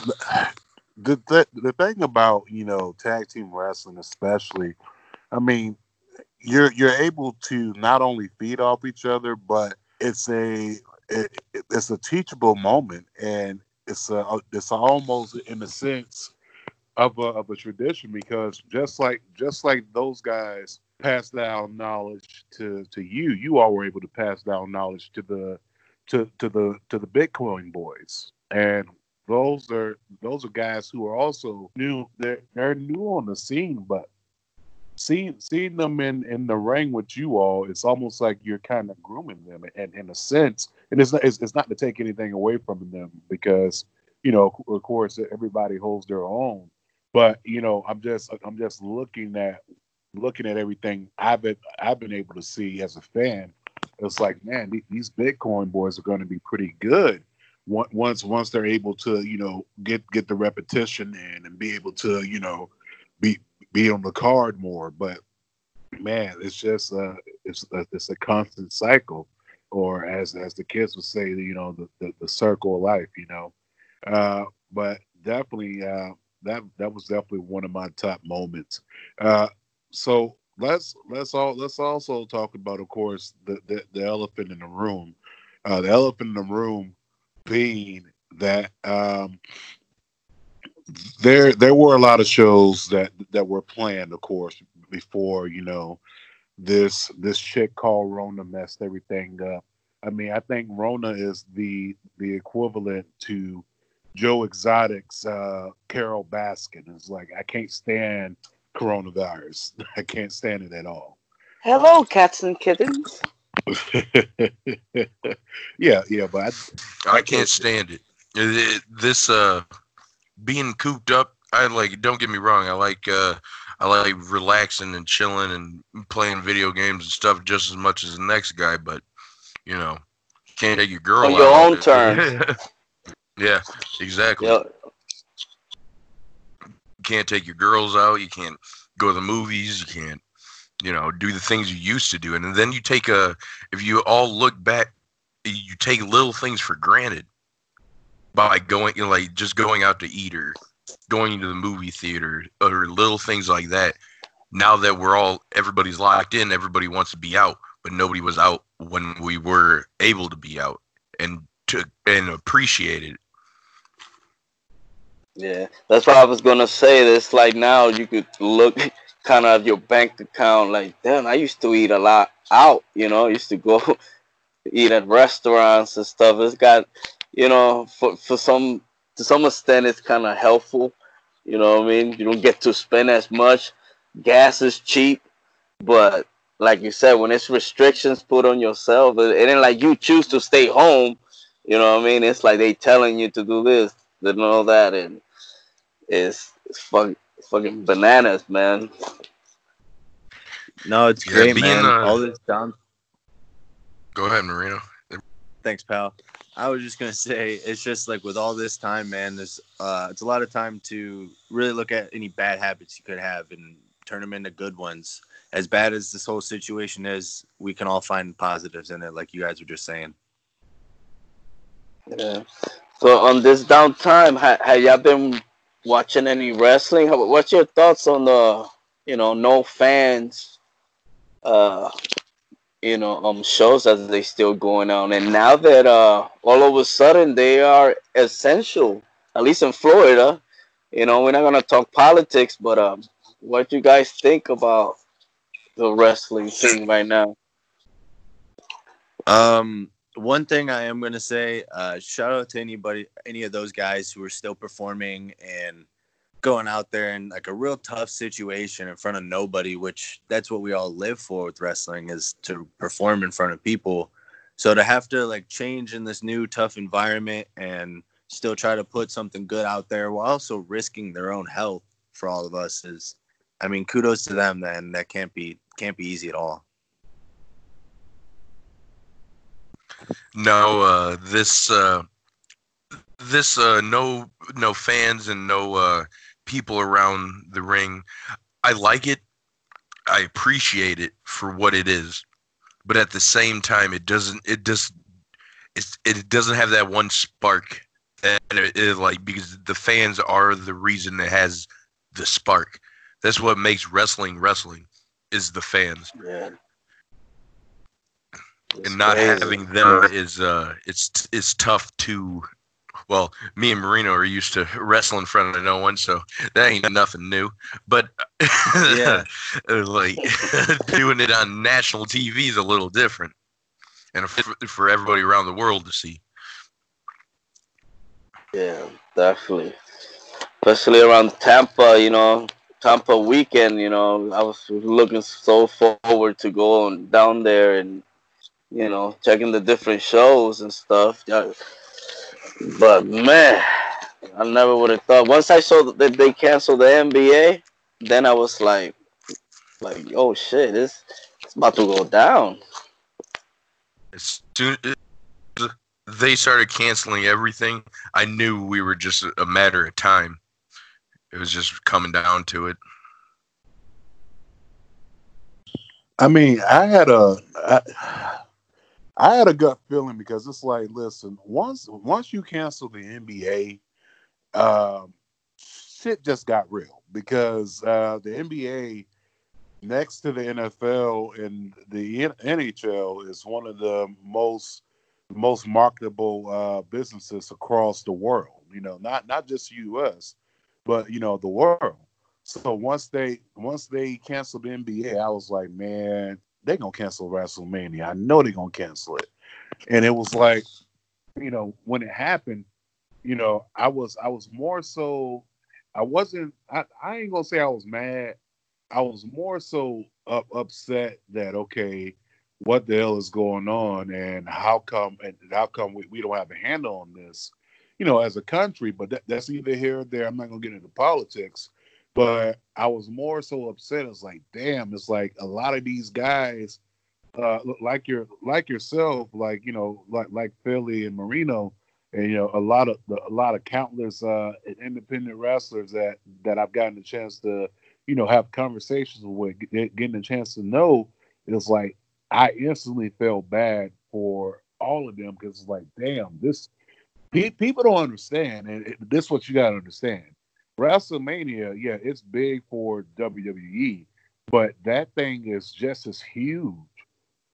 The, the the thing about you know tag team wrestling, especially, I mean, you're you're able to not only feed off each other, but it's a it, it's a teachable moment, and it's a it's almost in a sense of a of a tradition because just like just like those guys passed down knowledge to to you, you all were able to pass down knowledge to the to to the to the Bitcoin boys, and those are those are guys who are also new. They're they're new on the scene, but seeing seeing them in in the ring with you all, it's almost like you're kind of grooming them, and in a sense, and it's not it's, it's not to take anything away from them because you know of course everybody holds their own, but you know I'm just I'm just looking at looking at everything I've been I've been able to see as a fan. It's like man, these Bitcoin boys are going to be pretty good once once they're able to you know get get the repetition in and be able to you know be be on the card more but man it's just uh it's a, it's a constant cycle or as as the kids would say you know the the, the circle of life you know? Uh but definitely uh that that was definitely one of my top moments. Uh so let's let's all let's also talk about of course the the, the elephant in the room. Uh the elephant in the room being that um, there there were a lot of shows that that were planned, of course, before you know this this chick called Rona messed everything up. I mean, I think Rona is the the equivalent to Joe Exotic's uh, Carole Baskin. It's like I can't stand coronavirus. I can't stand it at all. Hello, cats and kittens. yeah, yeah, but I, I can't stand it. It- it- This uh, being cooped up, I like. Don't get me wrong. I like uh, I like relaxing and chilling and playing video games and stuff just as much as the next guy. But you know, can't take your girl On your out. own terms. yeah, exactly. Yep. You can't take your girls out. You can't go to the movies. You can't, you know, do the things you used to do. And then you take a, if you all look back, you take little things for granted by going, you know, like just going out to eat or going to the movie theater or little things like that. Now that we're all, everybody's locked in, everybody wants to be out, but nobody was out when we were able to be out and to and appreciate it. Yeah, that's what I was gonna say. This like now you could look kind of your bank account. Like, damn, I used to eat a lot out. You know, I used to go eat at restaurants and stuff. It's got, you know, for for some to some extent, it's kind of helpful. You know what I mean? You don't get to spend as much. Gas is cheap, but like you said, when it's restrictions put on yourself, it, it ain't like you choose to stay home. You know what I mean? It's like they telling you to do this, to know that, and it's it's fuck, fucking bananas, man. No, it's Yeah, great, being, man. uh, All this down. Go ahead, Marino. Thanks, pal. I was just gonna say it's just like with all this time, man. There's uh, it's a lot of time to really look at any bad habits you could have and turn them into good ones. As bad as this whole situation is, we can all find positives in it, like you guys were just saying. Yeah. So on this downtime, ha- have y'all been watching any wrestling? How- What's your thoughts on the, you know, no fans, uh, you know um shows as they still going on. And now that uh all of a sudden they are essential at least in florida. You know we're not gonna talk politics but um what you guys think about the wrestling thing right now? Um, one thing I am gonna say, uh, shout out to anybody, any of those guys who are still performing and going out there in like a real tough situation in front of nobody, which that's what we all live for with wrestling is to perform in front of people. So to have to like change in this new tough environment and still try to put something good out there while also risking their own health for all of us is, I mean, kudos to them. Then that can't be can't be easy at all. No, uh, this uh, this uh, no no fans and no uh, people around the ring. I like it. I appreciate it for what it is, but at the same time, it doesn't. It just it's, it doesn't have that one spark that it, it like because the fans are the reason it has the spark. That's what makes wrestling wrestling is the fans yeah and not crazy. having them is uh it's it's tough to well me and marino are used to wrestle in front of no one so that ain't nothing new but Yeah. like doing it on national tv is a little different and for, for everybody around the world to see Yeah, definitely. Especially around Tampa, you know, Tampa weekend, you know, I was looking so forward to going down there and, you know, checking the different shows and stuff. Yeah. But man, I never would have thought. Once I saw that they canceled the NBA, then I was like, like, oh shit, it's, it's about to go down. as soon as they started canceling everything i knew we were just a matter of time it was just coming down to it I mean, I had a, I, I had a gut feeling because it's like, listen, once once you cancel the NBA, um, shit just got real because uh, the NBA next to the NFL and the NHL is one of the most most marketable uh, businesses across the world. You know, not not just U.S., but you know the world. So once they once they canceled the NBA, I was like, man, they gonna cancel WrestleMania. I know they're gonna cancel it. And it was like, you know, when it happened, you know, I was I was more so I wasn't I, I ain't gonna say I was mad. I was more so up, upset that okay, what the hell is going on and how come and how come we, we don't have a handle on this, you know, as a country. But that, that's either here or there. I'm not gonna get into politics, but I was more so upset. It's like, damn, it's like a lot of these guys, uh, like your like yourself, like you know, like like Philly and Marino, and you know, a lot of a lot of countless uh, independent wrestlers that that I've gotten a chance to, you know, have conversations with, get- getting a chance to know. It's like I instantly felt bad for all of them because it's like, damn, this pe- people don't understand, and it, this is what you got to understand. WrestleMania, yeah, it's big for WWE, but that thing is just as huge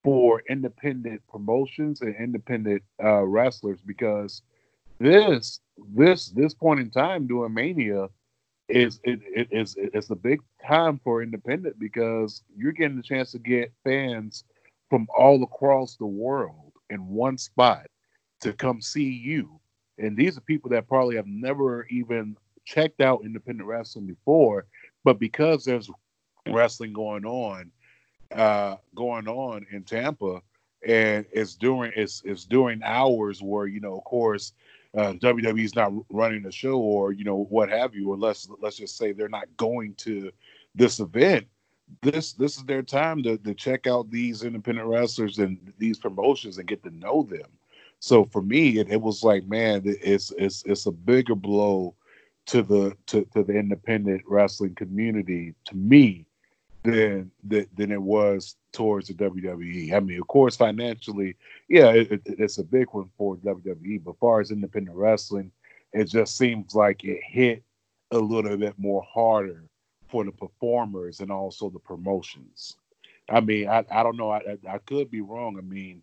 for independent promotions and independent uh, wrestlers because this this this point in time doing Mania is it, it is it's a big time for independent because you're getting the chance to get fans from all across the world in one spot to come see you. And these are people that probably have never even checked out independent wrestling before, but because there's wrestling going on, uh, going on in Tampa, and it's during it's it's during hours where you know, of course, uh, WWE's not running the show or you know what have you, or let's let's just say they're not going to this event. This this is their time to to check out these independent wrestlers and these promotions and get to know them. So for me, it, it was like, man, it's it's it's a bigger blow to the to, to the independent wrestling community to me than than it was towards the WWE. I mean, of course, financially, yeah, it, it- it's a big one for WWE. But far as independent wrestling, it just seems like it hit a little bit more harder for the performers and also the promotions. I mean, I, I don't know. I, I I could be wrong. I mean,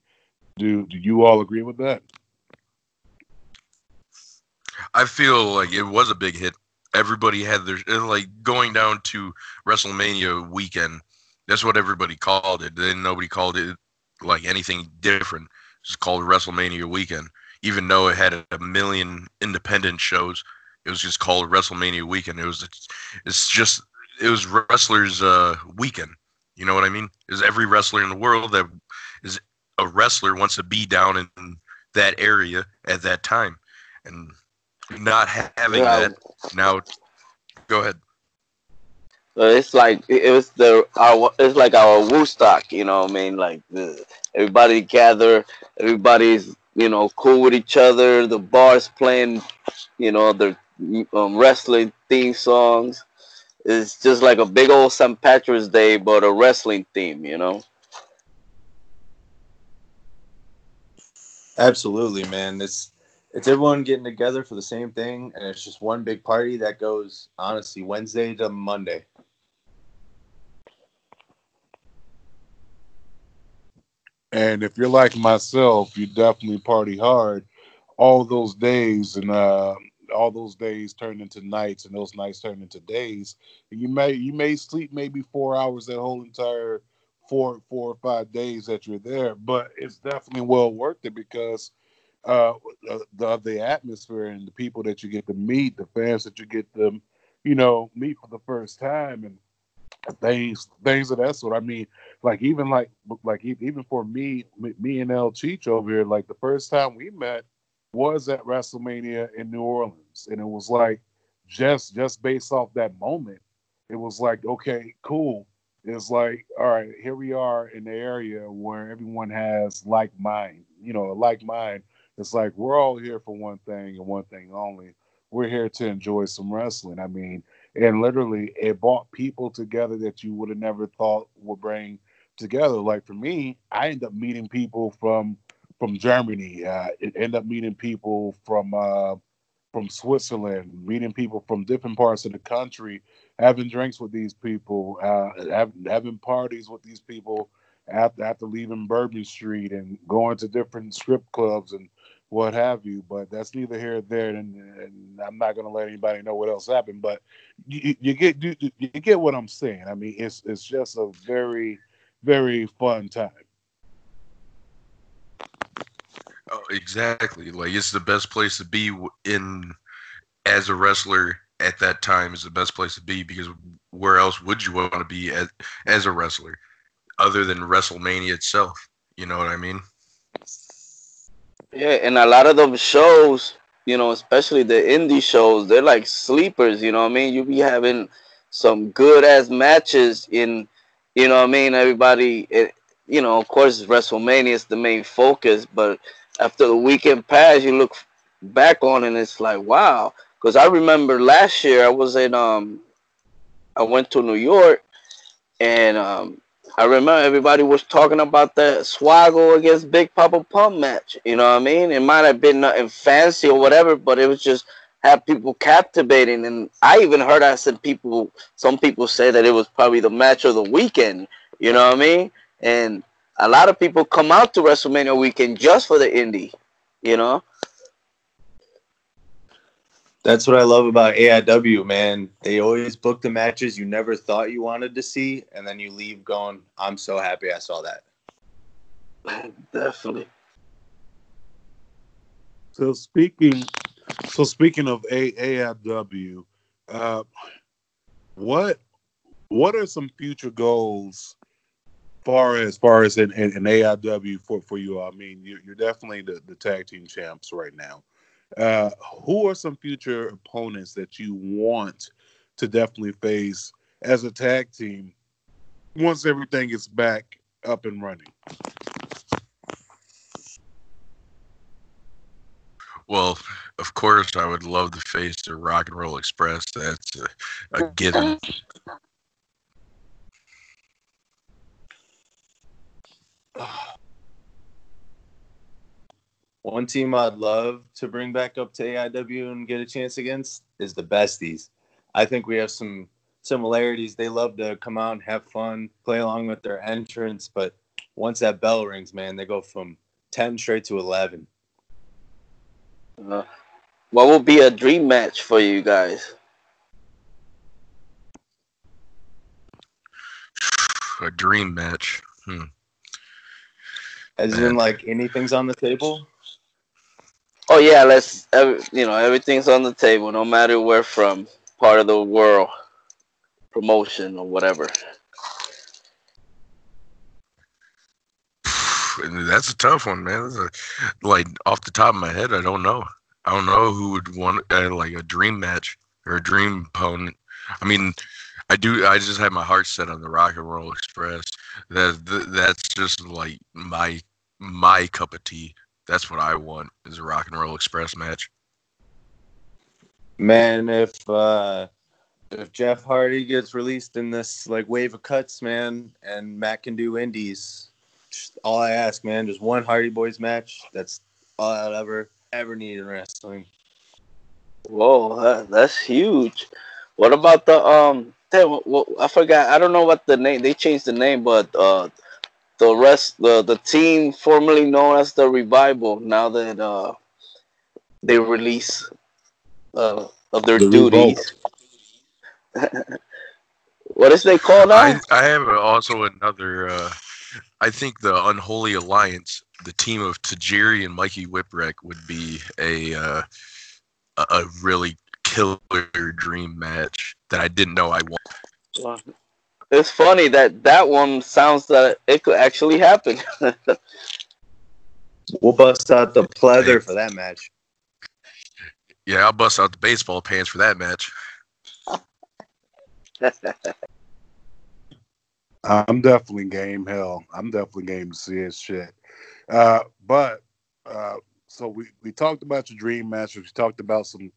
do do you all agree with that? I feel like it was a big hit. Everybody had their like going down to WrestleMania weekend. That's what everybody called it. Then nobody called it like anything different. It's called WrestleMania weekend. Even though it had a million independent shows, it was just called WrestleMania weekend. It was it's just it was wrestlers uh weekend. You know what I mean? Is every wrestler in the world that is a wrestler wants to be down in that area at that time, and not having Yeah. that now. Go ahead. So it's like it was the our it's like our Woodstock, you know what I mean? Like the everybody gather, everybody's you know cool with each other. The bars playing, you know, their um, wrestling theme songs. It's just like a big old St. Patrick's Day, but a wrestling theme, you know. Absolutely, man. It's it's everyone getting together for the same thing, and it's just one big party that goes honestly Wednesday to Monday. And if you're like myself, you definitely party hard. All those days and uh, all those days turn into nights, and those nights turn into days. And you may you may sleep maybe four hours that whole entire four four or five days that you're there, but it's definitely well worth it because uh, the the atmosphere and the people that you get to meet, the fans that you get to, you know, meet for the first time, and things things of that sort. I mean, like even like like even for me, me and L Cheech over here, like the first time we met was at WrestleMania in New Orleans, and it was like just just based off that moment, it was like okay, cool. It's like all right, here we are in the area where everyone has like mind, you know, a like mind. It's like we're all here for one thing and one thing only. We're here to enjoy some wrestling. I mean, and literally it brought people together that you would have never thought would bring together. Like for me, I end up meeting people from from Germany. Uh, it end up meeting people from uh, from Switzerland, meeting people from different parts of the country, having drinks with these people, uh, having, having parties with these people after after leaving Bourbon Street and going to different strip clubs and what have you. But that's neither here nor there, and, and I'm not going to let anybody know what else happened. But you, you get you, you get what I'm saying. I mean, it's it's just a very very fun time. Oh, exactly. Like it's the best place to be in as a wrestler at that time is the best place to be because where else would you want to be as, as a wrestler other than WrestleMania itself? You know what I mean? Yeah, and a lot of those shows, you know, especially the indie shows, they're like sleepers, you know what I mean? You be having some good ass matches in, you know what I mean? Everybody, it, you know, of course, WrestleMania is the main focus, but after the weekend pass, you look back on and it's like, wow. Because I remember last year I was in, um, I went to New York and um, I remember everybody was talking about that Swoggle against Big Papa Pump match. You know what I mean? It might have been nothing fancy or whatever, but it was just had people captivating. And I even heard I said people, some people say that it was probably the match of the weekend. You know what I mean? And a lot of people come out to WrestleMania weekend just for the indie. You know? That's what I love about AIW, man. They always book the matches you never thought you wanted to see, and then you leave going, "I'm so happy I saw that." Definitely. So speaking, so speaking of A- AIW, uh, what what are some future goals, far as far as in, in, in AIW for for you? all? I mean, you're, you're definitely the, the tag team champs right now. Uh, who are some future opponents that you want to definitely face as a tag team once everything is back up and running? Well, of course, I would love to face the Rock and Roll Express. That's a, a given. One team I'd love to bring back up to AIW and get a chance against is the Besties. I think we have some similarities. They love to come out and have fun, play along with their entrance, but once that bell rings, man, they go from ten straight to eleven. Uh, what will be a dream match for you guys? A dream match. Hmm. As in, like anything's on the table. Oh yeah, let's. ev- You know, everything's on the table, no matter where from, part of the world, promotion or whatever. That's a tough one, man. A, like off the top of my head, I don't know. I don't know who would want uh, like a dream match or a dream opponent. I mean, I do. I just have my heart set on the Rock and Roll Express. That th- that's just like my my cup of tea. That's what I want is a Rock and Roll Express match. Man, if uh if Jeff Hardy gets released in this like wave of cuts, man, and Matt can do indies, all I ask, man, just one Hardy Boys match. That's all I'll ever ever need in wrestling. Whoa, that, that's huge. What about the um? Damn, what, what, I forgot. I don't know what the name. They changed the name, but uh, the rest, the the team formerly known as the Revival, now that uh, they release uh of their The duties. what is they called now? I I have also another. Uh, I think the Unholy Alliance, the team of Tajiri and Mikey Whipwreck, would be a uh, a a really killer dream match that I didn't know I wanted. Well, It's funny that that one sounds that it could actually happen. We'll bust out the pleather for that match. Yeah, I'll bust out the baseball pants for that match. I'm definitely game. Hell, I'm definitely game to see his shit. Uh, but uh, so we we talked about your dream matches. We talked about some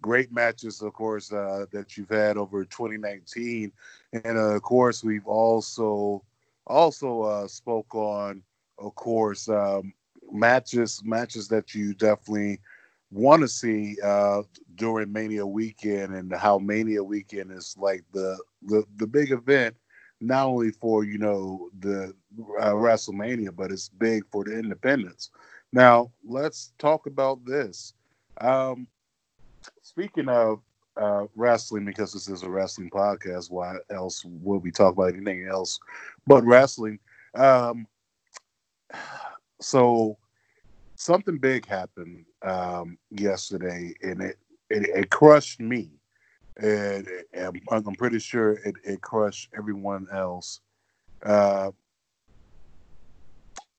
great matches, of course, uh, that you've had over 2019, and uh, of course, we've also also uh, spoke on, of course, um, matches matches that you definitely want to see uh, during Mania weekend, and how Mania weekend is like the the, the big event not only for you know the uh, WrestleMania, but it's big for the independents. Now let's talk about this. Um, speaking of uh, wrestling, because this is a wrestling podcast, why else would we talk about anything else but wrestling? Um, so something big happened um, yesterday, and it, it it crushed me and, and I'm pretty sure it, it crushed everyone else. Uh,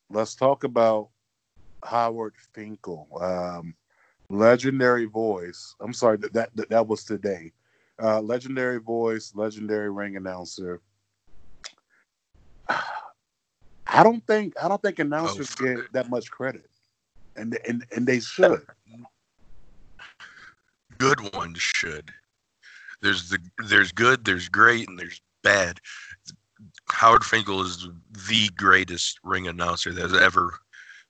let's talk about Howard Finkel, um, legendary voice. I'm sorry that that, that, that was today. Uh, legendary voice, legendary ring announcer. I don't think I don't think announcers get that much credit, and and and they should. Good ones should. There's the there's good, there's great, and there's bad. Howard Finkel is the greatest ring announcer that has ever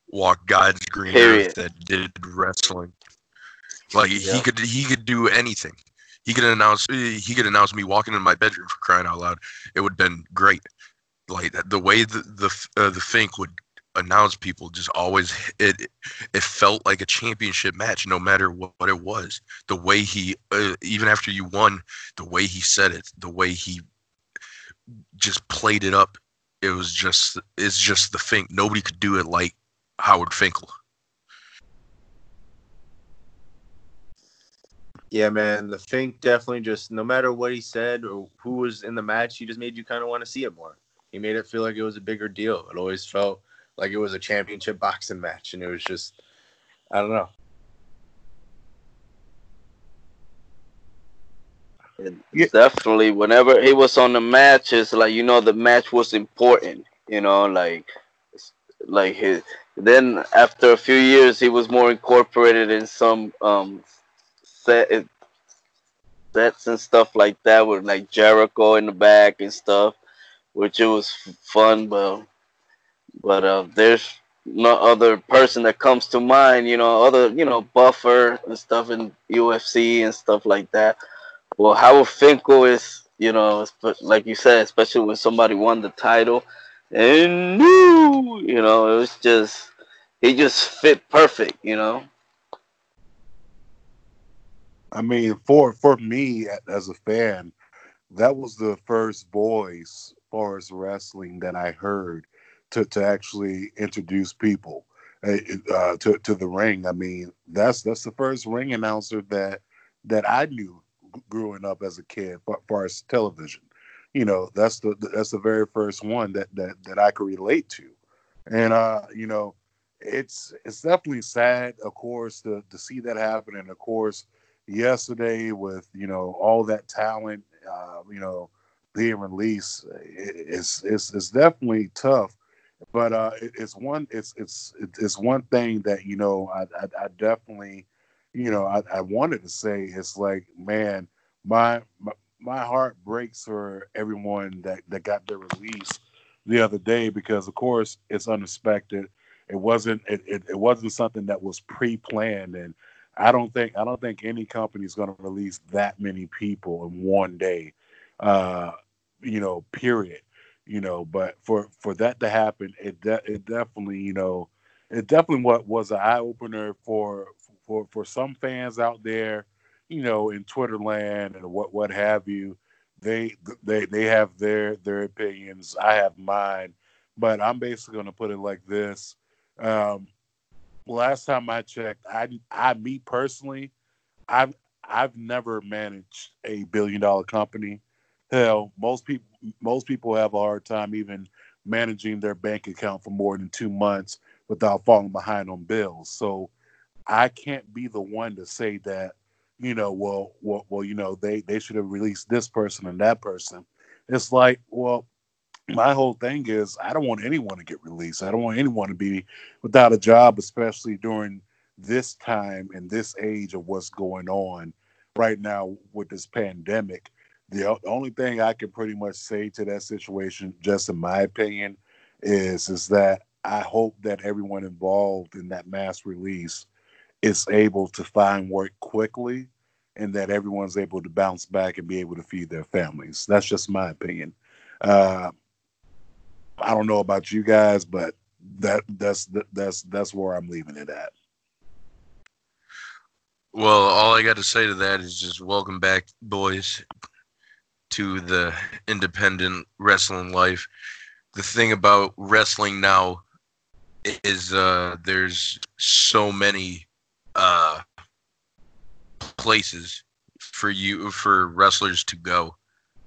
walked God's green Period. earth that did wrestling. Like he could he could do anything. He could announce he could announce me walking in my bedroom for crying out loud. It would have been great. Like the way the the uh, the Fink would announce people just always it it felt like a championship match no matter what, what it was the way he uh, even after you won the way he said it the way he just played it up it was just it's just the Fink nobody could do it like Howard Finkel Yeah, man. The Fink definitely just no matter what he said or who was in the match, he just made you kind of want to see it more. He made it feel like it was a bigger deal. It always felt like it was a championship boxing match, and it was just I don't know. Definitely, whenever he was on the matches, like you know the match was important. You know, like like his. Then after a few years, he was more incorporated in some um set sets and stuff like that with like Jericho in the back and stuff, which it was fun. But but uh, there's no other person that comes to mind. You know, other you know Buffer and stuff in UFC and stuff like that. Well, Howard Finkel is You know, like you said, especially when somebody won the title and knew, you know, it was just he just fit perfect. You know. I mean, for for me as a fan, that was the first voice far as wrestling that I heard to to actually introduce people uh, uh, to to the ring. I mean, that's that's the first ring announcer that that I knew growing up as a kid, as far as television. You know, that's the that's the very first one that that that I could relate to, and uh, you know, it's it's definitely sad, of course, to to see that happen, and of course, yesterday with you know all that talent, uh, you know, being released, it, it's it's it's definitely tough. But uh, it, it's one it's it's it's one thing that you know I I, I definitely you know I, I wanted to say it's like man my, my my heart breaks for everyone that that got their release the other day because of course it's unexpected it wasn't it, it, it wasn't something that was pre-planned and i don't think i don't think any company is going to release that many people in one day uh you know period you know but for for that to happen it de- it definitely you know it definitely what was an eye opener for for for some fans out there you know in twitter land and what what have you. They they they have their their opinions. I have mine. But i'm basically going to put it like this um last time i checked i i me personally i've i've never managed a billion dollar company. Hell most people most people have a hard time even managing their bank account for more than two months without falling behind on bills. So i can't be the one to say that you know well well, well you know they they should have released this person and that person. It's like well my whole thing is I don't want anyone to get released. I don't want anyone to be without a job, especially during this time and this age of what's going on right now with this pandemic. The only thing I can pretty much say to that situation, just in my opinion, is is that I hope that everyone involved in that mass release is able to find work quickly and that everyone's able to bounce back and be able to feed their families. That's just my opinion. Uh, I don't know about you guys, but that that's that's that's where I'm leaving it at. Well, all I got to say to that is just welcome back, boys, to the independent wrestling life. The thing about wrestling now is uh, there's so many uh, places for you for wrestlers to go.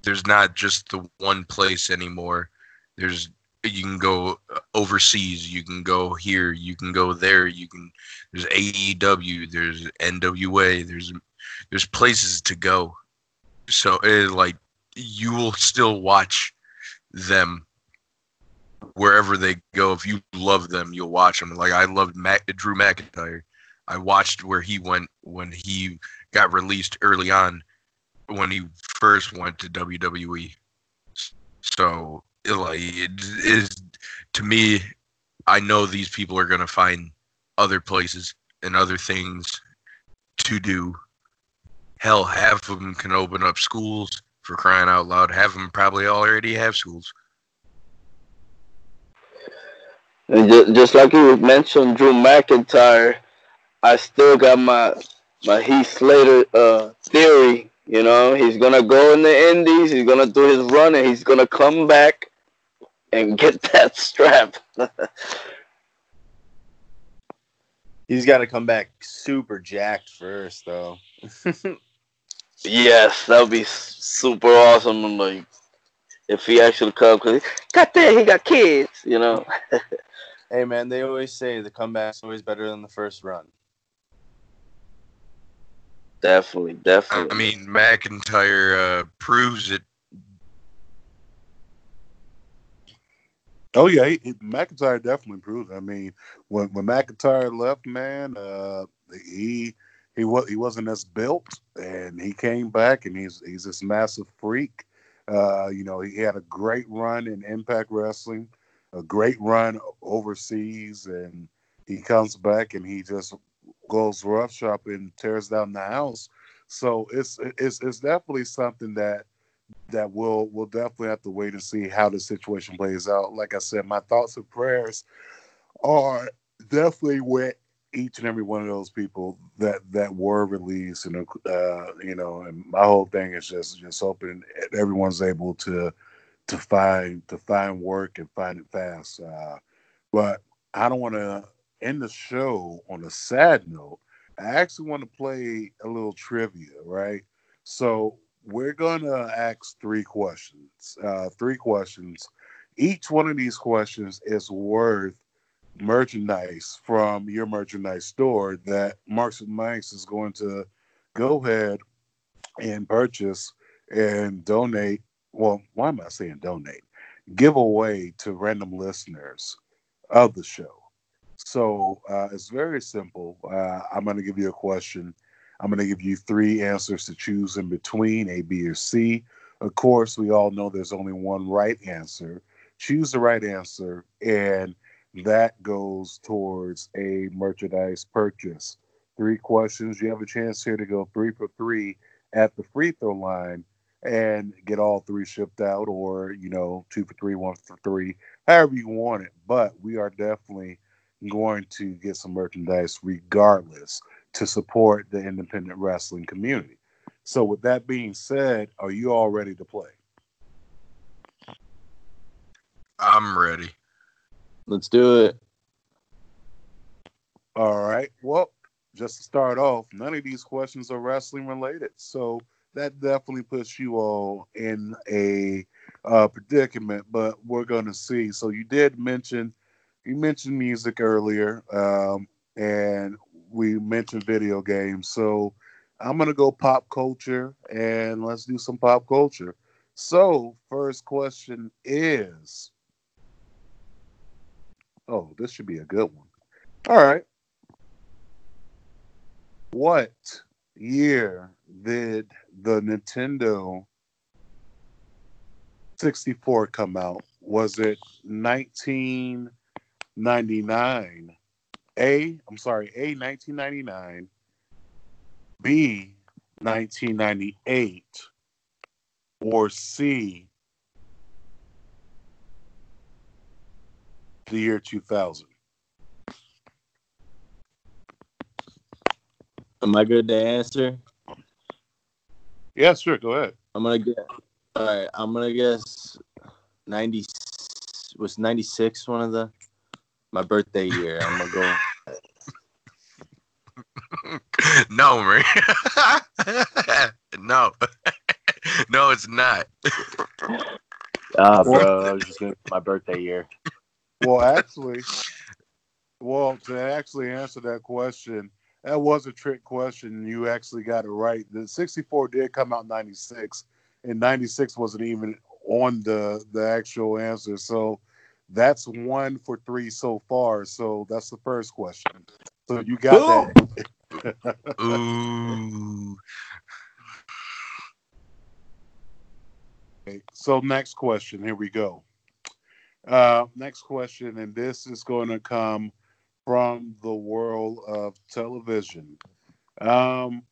There's not just the one place anymore. There's you can go uh, overseas, you can go here, you can go there, you can there's AEW, there's NWA, there's there's places to go. So it like you will still watch them wherever they go. If you love them, you'll watch them. Like I loved Mac- Drew McIntyre. I watched where he went when he got released early on when he first went to WWE. So like it is to me, I know these people are gonna find other places and other things to do. Hell, half of them can open up schools for crying out loud. Half of them probably already have schools. Just like you mentioned, Drew McIntyre, I still got my my Heath Slater uh, theory. You know, he's gonna go in the Indies, he's gonna do his run, and he's gonna come back and get that strap. He's got to come back super jacked first, though. yes, that would be super awesome. and, Like if he actually comes, cause got that, he got kids. You know. hey, man, they always say the comeback's always better than the first run. Definitely, definitely. I mean, McIntyre uh, proves it. Oh yeah, he, he- McIntyre definitely proved. I mean, when when McIntyre left, man, uh, he he was he wasn't as built, and he came back, and he's he's this massive freak. Uh, you know, he had a great run in Impact Wrestling, a great run overseas, and he comes back and he just goes roughshod and tears down the house. So it's it's it's definitely something that that we'll we'll definitely have to wait and see how the situation plays out. Like I said, my thoughts and prayers are definitely with each and every one of those people that that were released, and uh, you know, and my whole thing is just just hoping everyone's able to to find to find work and find it fast. Uh, but I don't want to end the show on a sad note. I actually want to play a little trivia, right? So we're gonna ask three questions. Uh, three questions. Each one of these questions is worth merchandise from your merchandise store that Marks and Mikes is going to go ahead and purchase and donate. Well, why am I saying donate? Give away to random listeners of the show. So uh, it's very simple. Uh, I'm going to give you a question. I'm going to give you three answers to choose in between A, B, or C. Of course, we all know there's only one right answer. Choose the right answer, and that goes towards a merchandise purchase. Three questions. You have a chance here to go three for three at the free throw line and get all three shipped out, or you know, two for three, one for three, however you want it. But we are definitely going to get some merchandise regardless to support the independent wrestling community. So, with that being said, are you all ready to play? I'm ready. Let's do it. All right. Well, just to start off, none of these questions are wrestling related. So, that definitely puts you all in a uh, predicament, but we're going to see. So, you did mention you mentioned music earlier, um, and we mentioned video games. So I'm gonna go pop culture, and let's do some pop culture. So first question is, oh, this should be a good one. All right, what year did the Nintendo 64 come out? Was it 19- 99. A, I'm sorry, A, 1999. B, 1998. Or C, the year 2000. Am I good to answer? Yeah, sure. Go ahead. I'm gonna guess. All right, I'm gonna guess ninety was ninety six one of the my birthday year. I'm gonna go. no, man. no. no, it's not. Ah, bro, I was just gonna my birthday year. Well, actually, well, to actually answer that question, that was a trick question. You actually got it right. The 64 did come out 96, and 96 wasn't even on the the actual answer. So that's one for three so far. So that's the first question. So you got that. Ooh. Okay, so next question. Here we go. Uh, next question, and this is going to come from the world of television. Um,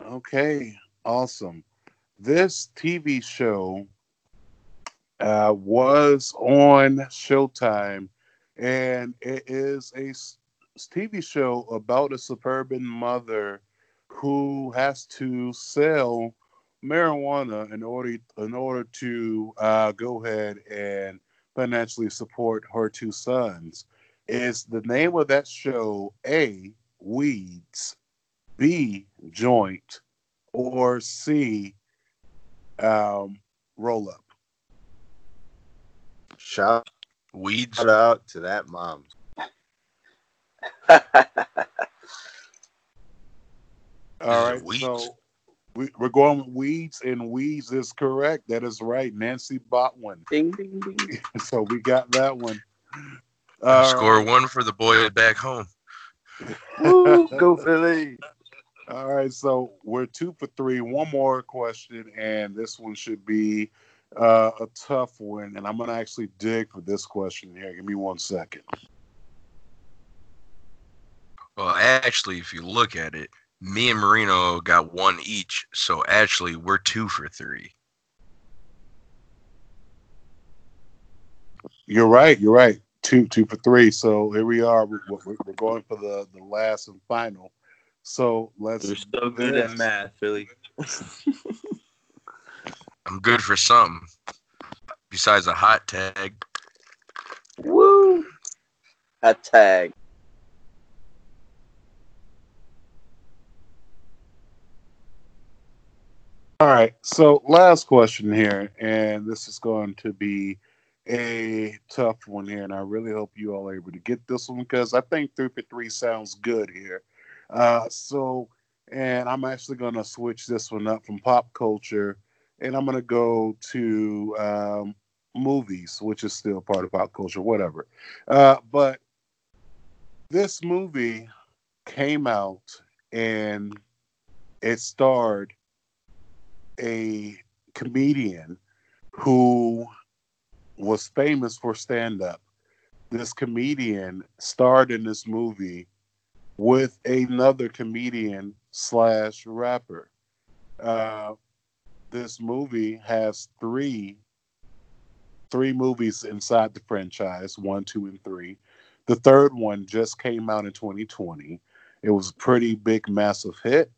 okay, awesome. This TV show uh, was on Showtime, and it is a TV show about a suburban mother who has to sell marijuana in order in order to uh, go ahead and financially support her two sons. Is the name of that show A. Weeds, B. Joint, or C. Um, roll up? Shout Weeds. shout out to that mom. All right, Weeds. so we, we're going with weeds, and weeds is correct. That is right. Nancy Botwin. Ding ding ding. so we got that one. All uh, Score right. one for the boy back home. Woo, go Philly. All right, so we're two for three. One more question, and this one should be uh, a tough one, and I'm going to actually dig for this question here. Give me one second. Well, actually, if you look at it, me and Marino got one each, so actually, we're two for three. You're right. You're right. Two, two for three. So here we are. We're, we're going for the the last and final. So let's. You're so good at math, Philly. I'm good for something besides a hot tag. Woo! A tag. All right. So last question here, and this is going to be a tough one here, and I really hope you all are able to get this one because I think three for three sounds good here. Uh, so, and I'm actually going to switch this one up from pop culture, and I'm to go to um, movies, which is still part of pop culture, whatever. Uh, but this movie came out and it starred a comedian who was famous for stand up. This comedian starred in this movie with another comedian slash rapper. Uh, this movie has three three movies inside the franchise one two and three. The third one just came out in 2020 it was a pretty big massive hit.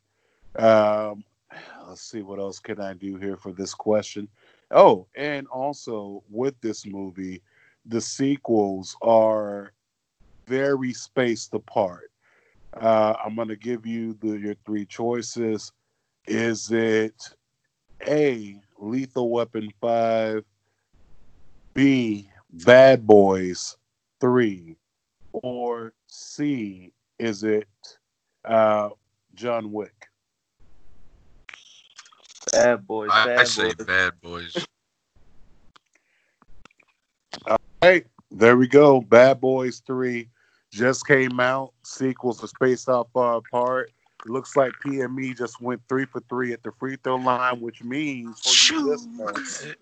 Um, let's see what else can i do here for this question? Oh and also with this movie the sequels are very spaced apart. Uh, i'm going to give you the, your three choices. Is it a lethal weapon 5 b bad boys 3 or c is it uh, john wick Bad boys, I, bad I say boys. bad boys. All right, there we go. Bad Boys 3 just came out. Sequels are spaced out far apart. It looks like PME just went three for three at the free throw line, which means for you listeners,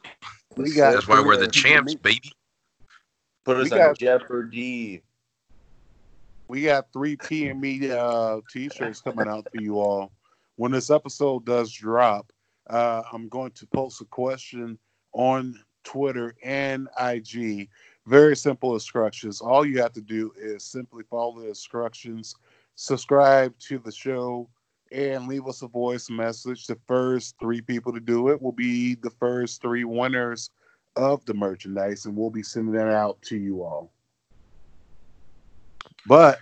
we got That's why we're the PME champs, baby. Put We on got- Jeopardy. we got three PME uh, t-shirts coming out for you all. When this episode does drop, uh, I'm going to post a question on Twitter and IG. Very simple instructions. All you have to do is simply follow the instructions, subscribe to the show, and leave us a voice message. The first three people to do it will be the first three winners of the merchandise, and we'll be sending that out to you all. But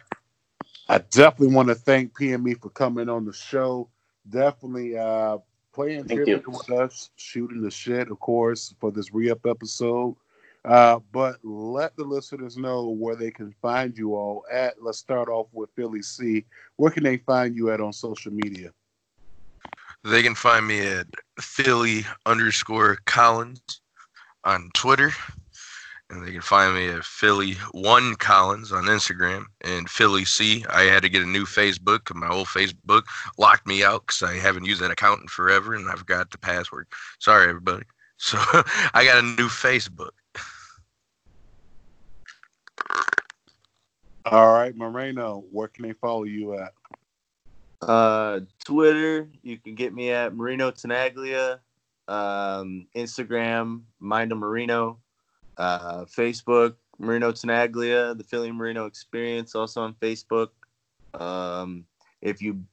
I definitely want to thank PME for coming on the show. Definitely uh, playing trivia with us, shooting the shit, of course, for this re up episode. Uh, but let the listeners know where they can find you all at. Let's start off with Philly C. Where can they find you at on social media? They can find me at Philly underscore Collins on Twitter. And they can find me at Philly One Collins on Instagram and Philly C. I had to get a new Facebook my old Facebook locked me out because I haven't used that account in forever and I forgot the password. Sorry, everybody. So I got a new Facebook. All right, Marino, where can they follow you at? Uh, Twitter, you can get me at Marino Tenaglia. Um, Instagram, Mind Marino. Uh, Facebook, Marino Tenaglia, the Philly Marino Experience, also on Facebook. Um, if you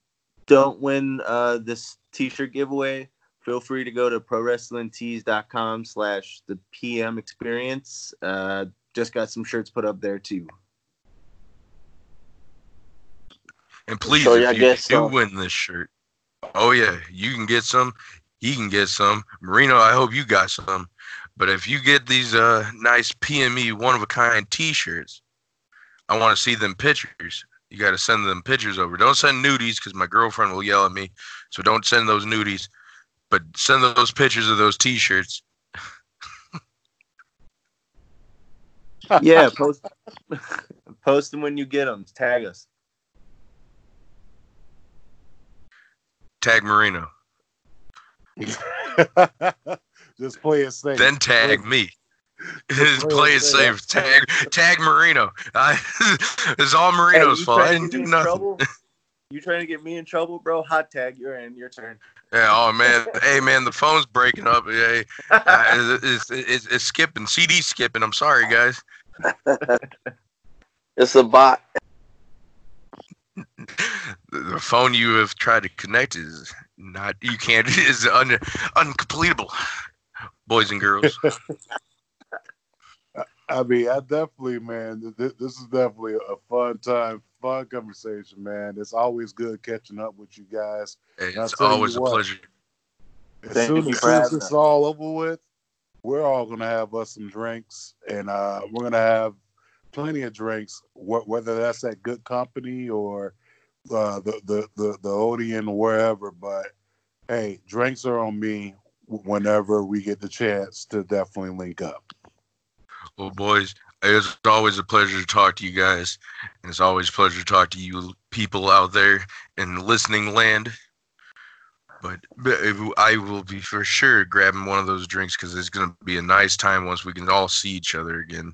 don't win uh, this T-shirt giveaway, feel free to go to prowrestlingtees.com slash the PM Experience. Uh, just got some shirts put up there too. And please, So, if yeah, you guess do so. win this shirt, oh yeah, you can get some. He can get some. Marino, I hope you got some. But if you get these uh nice PME one of a kind T-shirts, I want to see them pictures. You got to send them pictures over. Don't send nudies because my girlfriend will yell at me. So don't send those nudies. But send those pictures of those T-shirts. yeah, post post them when you get them. Tag us. Tag Marino. Just play it safe. Then tag me. Play it safe. Tag tag Marino. I, it's all Marino's you fault. I didn't do nothing. trouble? You trying to get me in trouble, bro? Hot tag, you're in. Your turn. Yeah. Oh man. hey man, the phone's breaking up. Hey, uh, it's, it's, it's skipping. CD skipping. I'm sorry, guys. It's a bot. The phone you have tried to connect is not. You can't. Is un, uncompletable. Boys and girls. I mean, I definitely, man, th- th- this is definitely a fun time, fun conversation, man. It's always good catching up with you guys. Hey, And it's tell you always a what, pleasure. As Thank soon as, as having it's all over with, we're all gonna have us some drinks, and uh, we're gonna have plenty of drinks, wh- whether that's at Good Company or uh, the the the the Odeon, wherever. But hey, drinks are on me whenever we get the chance to definitely link up. Well, boys, it's always a pleasure to talk to you guys, and it's always a pleasure to talk to you people out there in listening land. But, I will be for sure grabbing one of those drinks because it's gonna be a nice time once we can all see each other again.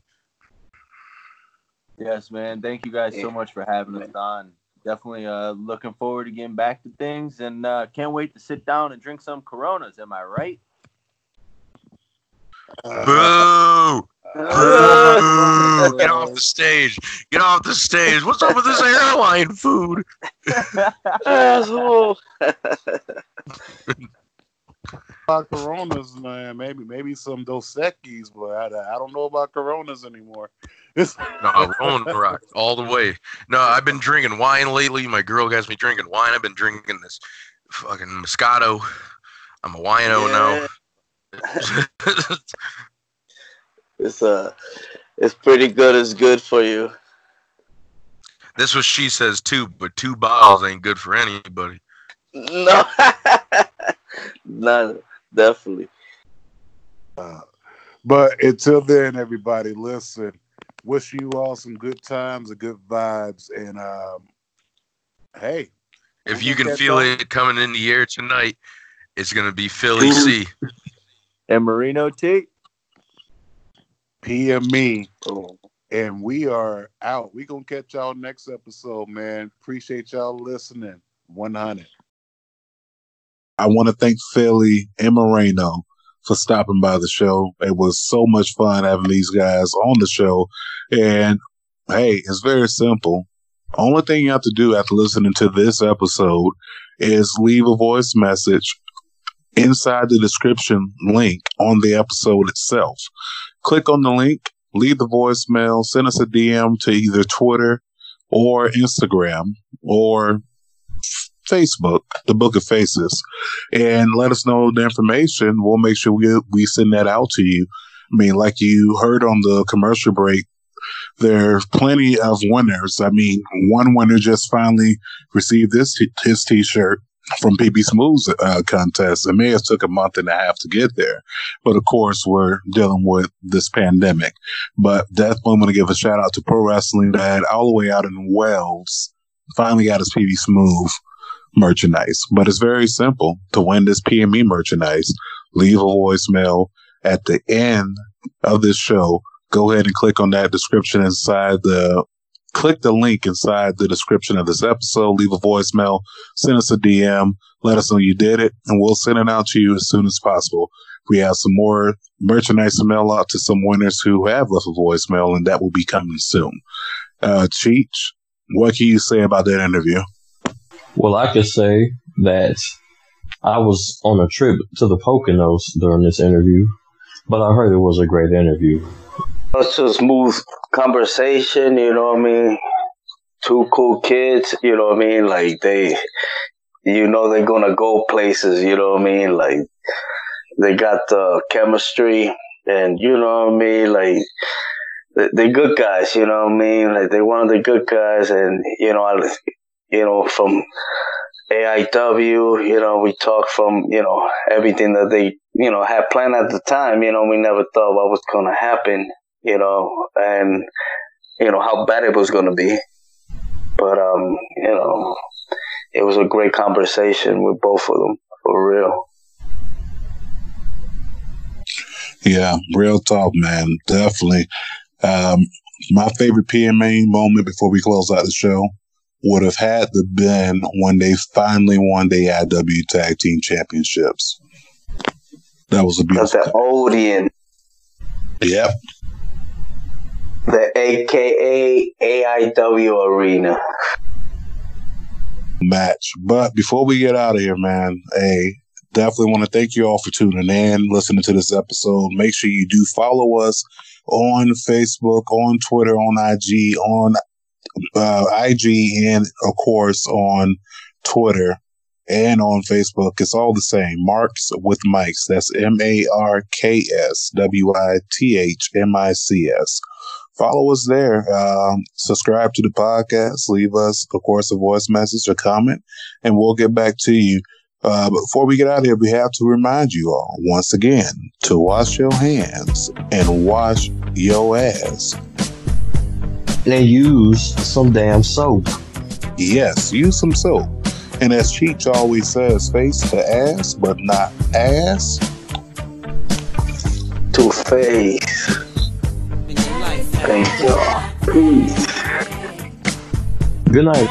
Yes, man. Thank you guys so much for having us on. Definitely uh, looking forward to getting back to things and uh, can't wait to sit down and drink some Coronas. Am I right? Boo! Boo! Get off the stage! Get off the stage! What's up with this airline food? Asshole. About Coronas, man. Maybe maybe some Dos Equis, but I, I don't know about Coronas anymore. It's, No, Rolling Rock all the way. No, I've been drinking wine lately. My girl has me drinking wine. I've been drinking this fucking Moscato. I'm a wino now. It's uh, it's pretty good. It's good for you. this was she says too, but two bottles ain't good for anybody. No, no, definitely. uh, but until then, everybody, listen. Wish you all some good times and good vibes, and um, hey, If you can feel up. it coming in the air tonight, it's gonna be Philly C. And Marino T. P and me, and we are out. We gonna catch y'all next episode, man. Appreciate y'all listening. One hundred. I want to thank Philly and Marino for stopping by the show. It was so much fun having these guys on the show. And hey, it's very simple. Only thing you have to do after listening to this episode is leave a voice message inside the description link on the episode itself. Click on the link, leave the voicemail, send us a DM to either Twitter or Instagram or Facebook, the Book of Faces, and let us know the information. We'll make sure we we send that out to you. I mean, like you heard on the commercial break, there are plenty of winners. I mean, one winner just finally received this t- his T-shirt from PB Smooth's uh, contest. It may have took a month and a half to get there, but of course we're dealing with this pandemic. But definitely want to give a shout out to Pro Wrestling Dad all the way out in Wales. Finally got his PB Smooth merchandise. But it's very simple to win this PME merchandise. Leave a voicemail at the end of this show. Go ahead and click on that description inside the click the link inside the description of this episode. Leave a voicemail. Send us a DM. Let us know you did it, and we'll send it out to you as soon as possible. We have some more merchandise to mail out to some winners who have left a voicemail, and that will be coming soon. Uh, Cheech, what can you say about that interview? Well, I could say that I was on a trip to the Poconos during this interview, but I heard it was a great interview. It's a smooth conversation, you know what I mean? Two cool kids, you know what I mean? Like they, you know, they're gonna go places, you know what I mean? Like they got the chemistry and you know what I mean? Like they- they're good guys, you know what I mean? Like they're one of the good guys and, you know, I, you know, from AIW, you know, we talked from, you know, everything that they, you know, had planned at the time, you know, we never thought what was gonna happen you know, and you know how bad it was going to be. But um, you know, it was a great conversation with both of them for real. Yeah, real talk, man. Definitely. Um, my favorite PMA moment before we close out the show would have had to been when they finally won the IW Tag Team Championships. That was a That's beautiful. the Odeon, Yep. the AKA AIW Arena. match. But before we get out of here, man, hey, definitely want to thank you all for tuning in, listening to this episode. Make sure you do follow us on Facebook, on Twitter, on IG, on uh, IG, and of course on Twitter and on Facebook. It's all the same. Marks with Mics. That's M A R K S W I T H M I C S. Follow us there. Um, subscribe to the podcast. Leave us, of course, a voice message or comment, and we'll get back to you. Uh, before we get out of here, we have to remind you all once again to wash your hands and wash your ass. And use some damn soap. Yes, use some soap. And as Cheech always says, face to ass, but not ass to face. Thank y'all. Peace. Good night.